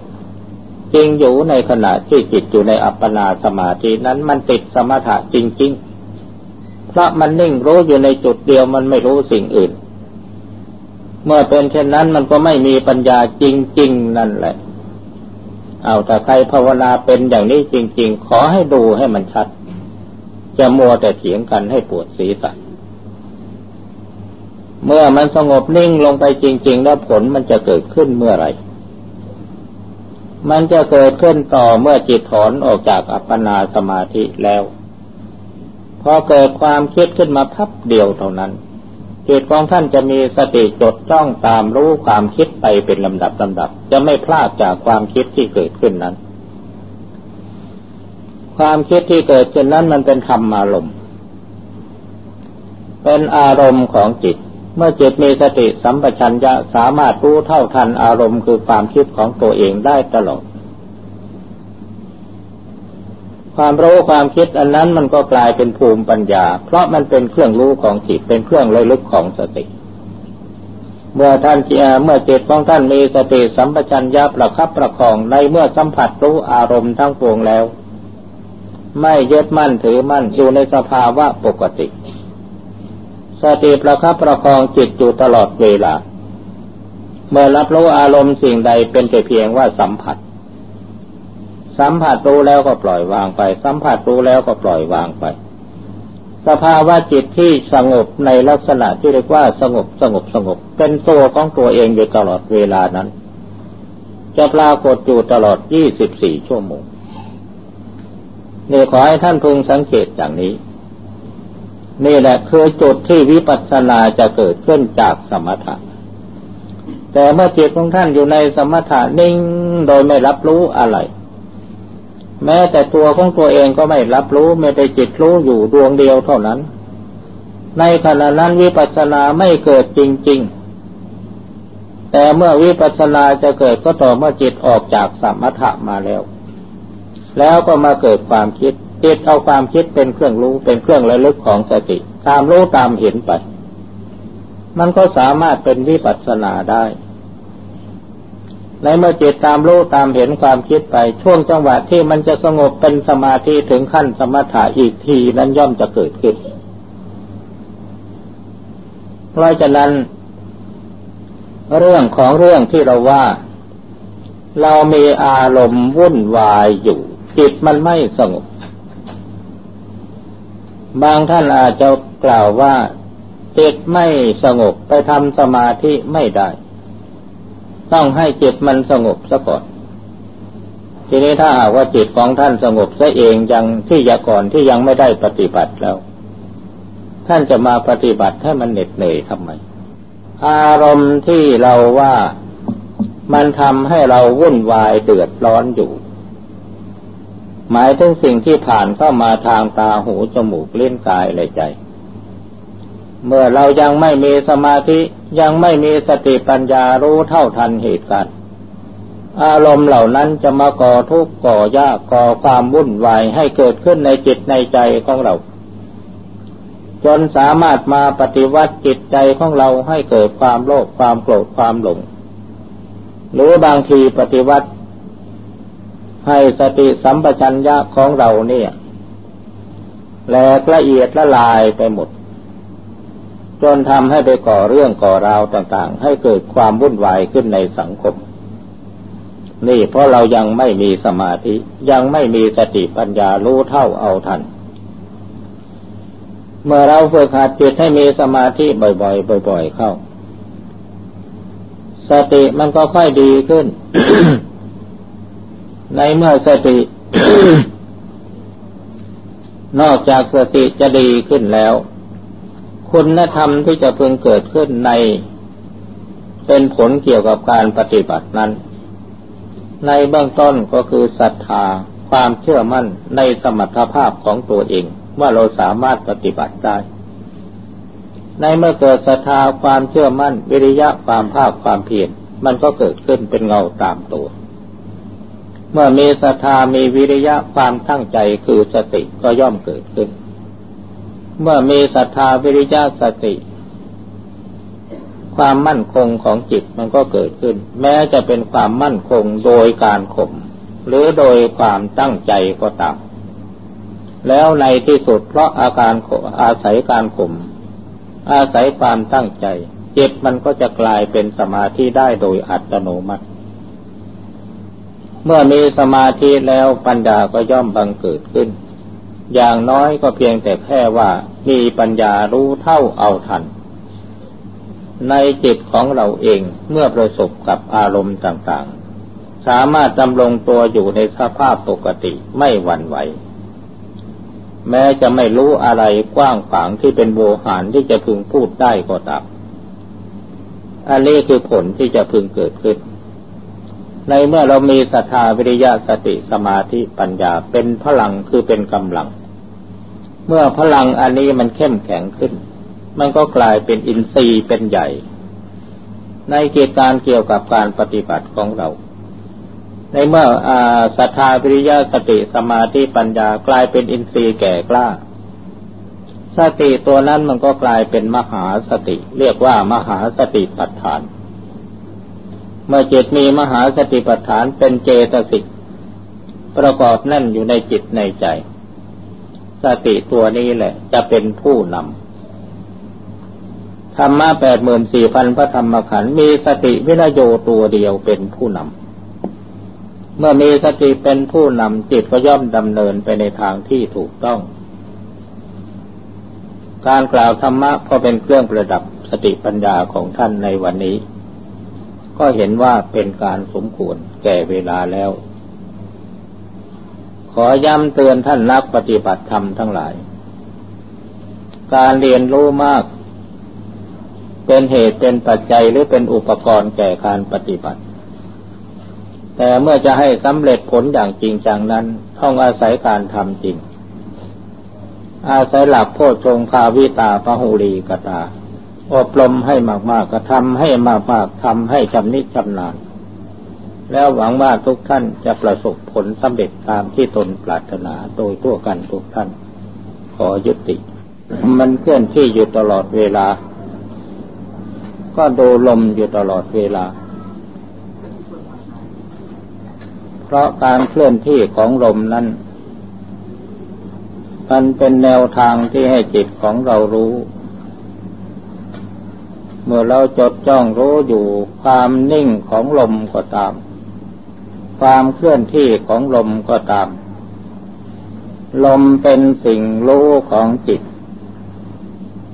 จริงอยู่ในขณะที่จิตอยู่ในอัปปนาสมาธินั้นมันติดสมถะจริง ๆ เพราะมันนิ่งรู้อยู่ในจุดเดียวมันไม่รู้สิ่งอื่น เมื่อเป็นเช่นนั้นมันก็ไม่มีปัญญาจริง ๆ นั่นแหละ เอาแต่ใครภาวนาเป็นอย่างนี้จริง ๆ ขอให้ดูให้มันชัด จะมัวแต่เถียงกันให้ปวดศีรษะ เมื่อมันสงบนิ่งลงไปจริง ๆ แล้วผลมันจะเกิดขึ้นเมื่อไรมันจะเกิดขึ้นต่อเมื่อจิตถอนออกจากอัปปนาสมาธิแล้ว พอเกิดความคิดขึ้นมาพับเดียวเท่านั้นจิตของท่านจะมีสติจดจ้องตามรู้ความคิดไปเป็นลำดับลำดับ จะไม่พลาดจากความคิดที่เกิดขึ้นนั้น ความคิดที่เกิดขึ้นนั้นมันเป็นธรรมารมณ์ เป็นอารมณ์ของจิต เมื่อจิตมีสติสัมปชัญญะสามารถรู้เท่าทันอารมณ์คือความคิดของตัวเองได้ตลอด ความรู้ความคิดอันนั้นมันก็กลายเป็นภูมิปัญญา เพราะมันเป็นเครื่องรู้ของจิตเป็นเครื่องระลึกของสติ เมื่อท่านเมื่อจิตของท่านมีสติสัมปชัญญะประคับประคองในเมื่อสัมผัสรู้อารมณ์ทั้งปวงแล้ว ไม่ยึดมั่นถือมั่นอยู่ในสภาวะปกติ สติประคับประคองจิตอยู่ตลอดเวลา เมื่อรับรู้อารมณ์สิ่งใดเป็นแต่เพียงว่าสัมผัส สัมผัสรู้แล้วก็ปล่อยวางไป สัมผัสรู้แล้วก็ปล่อยวางไป สภาวะจิตที่สงบในลักษณะที่เรียกว่าสงบสงบสงบ เป็นตัวของตัวเองอยู่ตลอดเวลานั้น จะปรากฏอยู่ตลอด 24 ชั่วโมงนี่ขอให้ท่านพึงสังเกตอย่างนี้ นี่แหละคือจุดที่วิปัสสนาจะเกิดขึ้นจากสมถะ แต่เมื่อจิตของท่านอยู่ในสมถะนิ่งโดยไม่รับรู้อะไร แม้แต่ตัวของตัวเองก็ไม่รับรู้ไม่ได้จิตรู้อยู่ดวงเดียวเท่านั้น ในขณะนั้นวิปัสสนาไม่เกิดจริง ๆ แต่เมื่อวิปัสสนาจะเกิดก็ต่อเมื่อจิตออกจากสมถะมาแล้ว แล้วก็มาเกิดความคิด จิตเอาความคิดเป็นเครื่องรู้เป็นเครื่องระลึกของสติ ตามรู้ตามเห็นไป มันก็สามารถเป็นวิปัสสนาได้ในเมื่อจิตตามรู้ตามเห็นความคิดไป ช่วงจังหวะที่มันจะสงบเป็นสมาธิถึงขั้นสมถะอีกทีนั้นย่อมจะเกิดขึ้น เพราะฉะนั้น เรื่องของเรื่องที่เราว่า เรามีอารมณ์วุ่นวายอยู่ จิตมันไม่สงบ บางท่านอาจจะกล่าวว่าจิตไม่สงบไปทำสมาธิไม่ได้ ต้องให้จิตมันสงบซะก่อน ทีนี้ถ้าหากว่าจิตของท่านสงบซะเองยังที่ยาก่อนที่ยังไม่ได้ปฏิบัติแล้ว ท่านจะมาปฏิบัติให้มันเหน็ดเหนื่อยทำไม อารมณ์ที่เราว่ามันทำให้เราวุ่นวายเดือดร้อนอยู่ หมายถึงสิ่งที่ผ่านเข้ามาทางตาหูจมูกเล่นกายและใจ เมื่อเรายังไม่มีสมาธิยังไม่มีสติปัญญารู้เท่าทันเหตุการณ์อารมณ์เหล่านั้นจะมาก่อทุกข์ก่อยากก่อความวุ่นวายให้เกิดขึ้นในจิตในใจของเรา จนสามารถมาปฏิวัติจิตใจของเราให้เกิดความโลภความโกรธความหลง หรือบางทีปฏิวัติ ให้สติสัมปชัญญะของเราเนี่ยแหลกละเอียดละลายไปหมด จนทำให้ไปก่อเรื่องก่อราวต่างๆ ให้เกิดความวุ่นวายขึ้นในสังคม นี่เพราะเรายังไม่มีสมาธิยังไม่มีสติปัญญารู้เท่าเอาทัน เมื่อเราฝึกหัดจิตให้มีสมาธิบ่อยๆบ่อย ๆ เข้า สติมันก็ค่อยดีขึ้น ในเมื่อสติ นอกจากสติจะดีขึ้นแล้ว คุณธรรมที่จะพึงเกิดขึ้นใน เป็นผลเกี่ยวกับการปฏิบัตินั้น ในเบื้องต้นก็คือศรัทธาความเชื่อมั่นในสมรรถภาพของตัวเอง ว่าเราสามารถปฏิบัติได้ ในเมื่อเกิดศรัทธาความเชื่อมั่น วิริยะความภาคความเพียรมันก็เกิดขึ้นเป็นเงาตามตัว เมื่อมีศรัทธามีวิริยะความตั้งใจคือสติก็ย่อมเกิดขึ้น เมื่อมีศรัทธาวิริยะสติ ความมั่นคงของจิตมันก็เกิดขึ้น แม้จะเป็นความมั่นคงโดยการข่มหรือโดยความตั้งใจก็ตามแล้วในที่สุดเพราะอาการอาศัยการข่มอาศัยความตั้งใจจิตมันก็จะกลายเป็นสมาธิได้โดยอัตโนมัติ เมื่อมีสมาธิแล้วปัญญาก็ย่อมบังเกิดขึ้น อย่างน้อยก็เพียงแต่แค่ว่ามีปัญญารู้เท่าเอาทัน ในจิตของเราเองเมื่อประสบกับอารมณ์ต่างๆ สามารถดำรงตัวอยู่ในสภาพปกติไม่หวั่นไหว แม้จะไม่รู้อะไรกว้างขวางที่เป็นโวหารที่จะพึงพูดได้ก็ตามอันนี้คือผลที่จะพึงเกิดขึ้น ในเมื่อเรามีศรัทธาวิริยะสติสมาธิปัญญาเป็นพลังคือเป็นกำลัง เมื่อพลังอันนี้มันเข้มแข็งขึ้น มันก็กลายเป็นอินทรีย์เป็นใหญ่ ในเกี่ยวการเกี่ยวกับการปฏิบัติของเรา ในเมื่อศรัทธาวิริยะสติสมาธิปัญญากลายเป็นอินทรีย์แก่กล้าสติตัวนั้นมันก็กลายเป็นมหาสติ เรียกว่ามหาสติปัฏฐาน เมื่อจิตมีมหาสติปัฏฐานเป็นเจตสิกประกอบแน่นอยู่ในจิตในใจ สติตัวนี้แหละ จะเป็นผู้นำธรรมะแปดหมื่นสี่พันพระธรรมขันธ์มีสติวินโยตัวเดียวเป็นผู้นำเมื่อมีสติเป็นผู้นำจิตก็ย่อมดำเนินไปในทางที่ถูกต้อง การกล่าวธรรมะพอเป็นเครื่องประดับสติปัญญาของท่านในวันนี้ ก็เห็นว่าเป็นการสมควรแก่เวลาแล้ว ขอย้ำเตือนท่านนักปฏิบัติธรรมทั้งหลาย การเรียนรู้มาก เป็นเหตุเป็นปัจจัยหรือเป็นอุปกรณ์แก่การปฏิบัติ แต่เมื่อจะให้สำเร็จผลอย่างจริงจังนั้น ต้องอาศัยการทำจริง อาศัยหลักโพชฌงคาวิตาพหูรีกตา อบรมให้มากๆก็ทำให้มากๆทำให้ชำนิชำนาญ แล้วหวังว่าทุกท่านจะประสบผลสำเร็จตามที่ตนปรารถนาโดยทั่วกันทุกท่าน ขอยุติ มันเคลื่อนที่อยู่ตลอดเวลา ก็ดูลมอยู่ตลอดเวลา เพราะการเคลื่อนที่ของลมนั้นมันเป็นแนวทางที่ให้จิตของเรารู้ เมื่อเราจดจ้องรู้อยู่ความนิ่งของลมก็ตาม ความเคลื่อนที่ของลมก็ตาม ลมเป็นสิ่งรู้ของจิต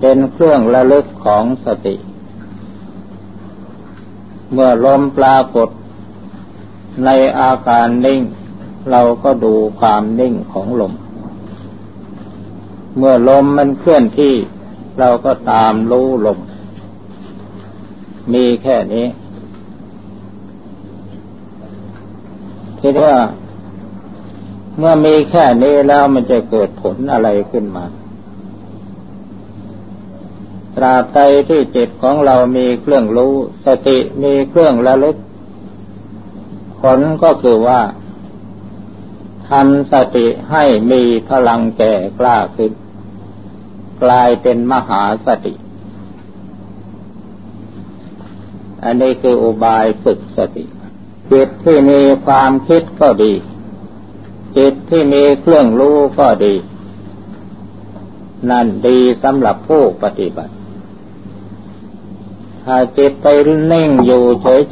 เป็นเครื่องระลึกของสติ เมื่อลมปรากฏในอาการนิ่ง เราก็ดูความนิ่งของลม เมื่อลมมันเคลื่อนที่ เราก็ตามรู้ลม มีแค่นี้ทีนี้ว่าเมื่อมีแค่นี้แล้วมันจะเกิดผลอะไรขึ้นมา ตราบใดที่จิตของเรามีเครื่องรู้ สติมีเครื่องระลึก ผลก็คือว่าทำสติให้มีพลังแก่กล้าขึ้น กลายเป็นมหาสติ อันนี้คืออุบายฝึกสติ จิตที่มีความคิดก็ดี จิตที่มีเครื่องรู้ก็ดี นั่นดีสำหรับผู้ปฏิบัติ ถ้าจิตไปนิ่งอยู่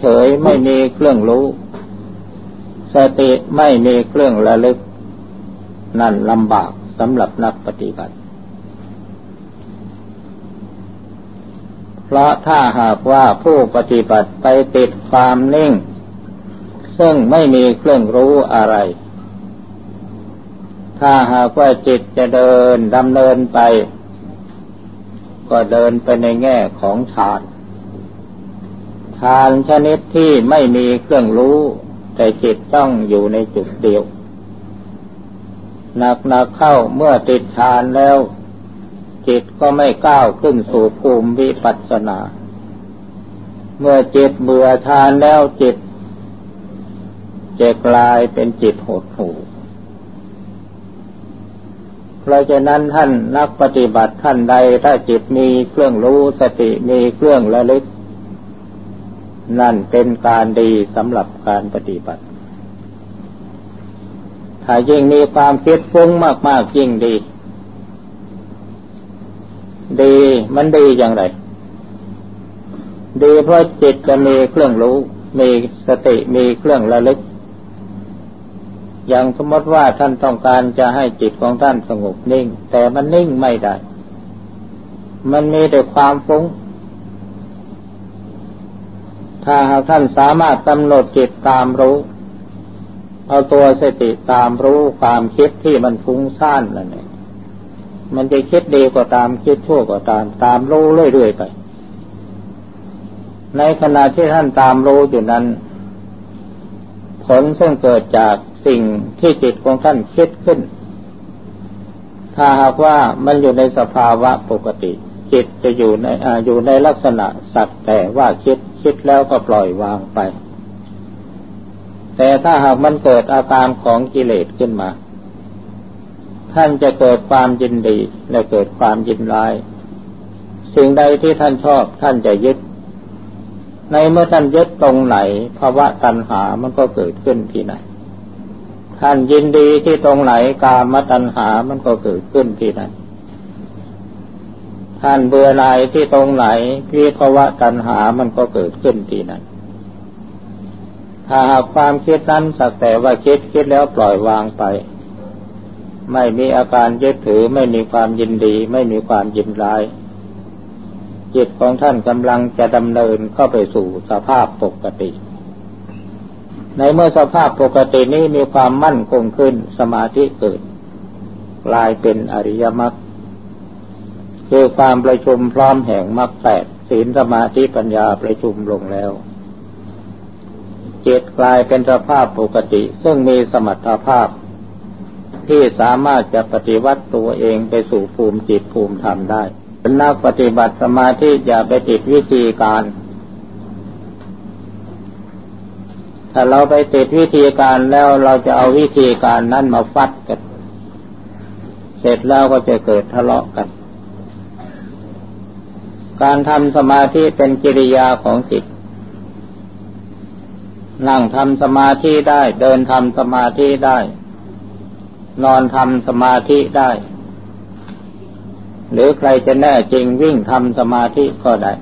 เฉยๆไม่มีเครื่องรู้ สติไม่มีเครื่องระลึก นั่นลำบากสำหรับนักปฏิบัติ เพราะถ้าหากว่าผู้ปฏิบัติไปติดความนิ่ง ซึ่งไม่มีเครื่องรู้อะไร ถ้าหากว่าจิตจะเดินดำเนินไป ก็เดินไปในแง่ของฌานฌานชนิดที่ไม่มีเครื่องรู้ แต่จิตต้องอยู่ในจุดเดียวหนักหนักเข้าเมื่อติดฌานแล้ว จิตก็ไม่ก้าวขึ้นสู่ภูมิวิปัสสนา เมื่อจิตเบื่อฌานแล้วจิตจะกลายเป็นจิตหดหู่เพราะฉะนั้นท่านนักปฏิบัติท่านใดถ้าจิตมีเครื่องรู้สติมีเครื่องระลึก นั่นเป็นการดีสำหรับการปฏิบัติ ถ้ายิ่งมีความคิดฟุ้งมาก ๆ ยิ่งดี ดีมันดีอย่างไร ดีเพราะจิตจะมีเครื่องรู้ มีสติมีเครื่องระลึก อย่างสมมติว่าท่านต้องการจะให้จิตของท่านสงบนิ่ง แต่มันนิ่งไม่ได้ มันมีแต่ความฟุ้ง ถ้าหากท่านสามารถกำหนดจิตตามรู้เอาตัวสติตามรู้ความคิดที่มันฟุ้งซ่านนั่นเอง มันจะคิดดีก็ตามคิดชั่วก็ตาม ตามรู้เรื่อยๆไป ในขณะที่ท่านตามรู้อยู่นั้น ผลซึ่งเกิดจากสิ่งที่จิตของท่านคิดขึ้น ถ้าหากว่ามันอยู่ในสภาวะปกติ จิตจะอยู่ในออยู่ในลักษณะสักแต่ว่าคิดคิดแล้วก็ปล่อยวางไป แต่ถ้าหากมันเกิดอาการของกิเลสขึ้นมา ท่านจะเกิดความยินดีและเกิดความยินร้าย สิ่งใดที่ท่านชอบท่านจะยึด ในเมื่อท่านยึดตรงไหนภาวะตัณหามันก็เกิดขึ้นที่ไหนท่านยินดีที่ตรงไหนกามตัณหามันก็เกิดขึ้นที่นั้นท่านเบื่อหน่ายที่ตรงไหนพิภาวะตัณหามันก็เกิดขึ้นที่นั้นถ้าหากความคิดนั้นสักแต่ว่าคิดคิดแล้วปล่อยวางไป ไม่มีอาการยึดถือไม่มีความยินดี ไม่มีความยินร้าย จิตของท่านกำลังจะดำเนินเข้าไปสู่สภาพปกติ ในเมื่อสภาพปกตินี้มีความมั่นคงขึ้นสมาธิเกิดกลายเป็นอริยมรรคคือความประชุมพร้อมแห่งมรรคแปดศีลสมาธิปัญญาประชุมลงแล้วจิตกลายเป็นสภาพปกติ ซึ่งมีสมรรถภาพ ที่สามารถจะปฏิวัติตัวเองไปสู่ภูมิจิตภูมิธรรมได้เป็นนักปฏิบัติสมาธิอย่าไปติดวิธีการ ถ้าเราไปติดวิธีการแล้วเราจะเอาวิธีการนั้นมาฟัดกัน เสร็จแล้วก็จะเกิดทะเลาะกัน การทำสมาธิเป็นกิริยาของจิตนั่งทำสมาธิได้ เดินทำสมาธิได้ นอนทำสมาธิได้ หรือใครจะแน่จริงวิ่งทำสมาธิก็ได้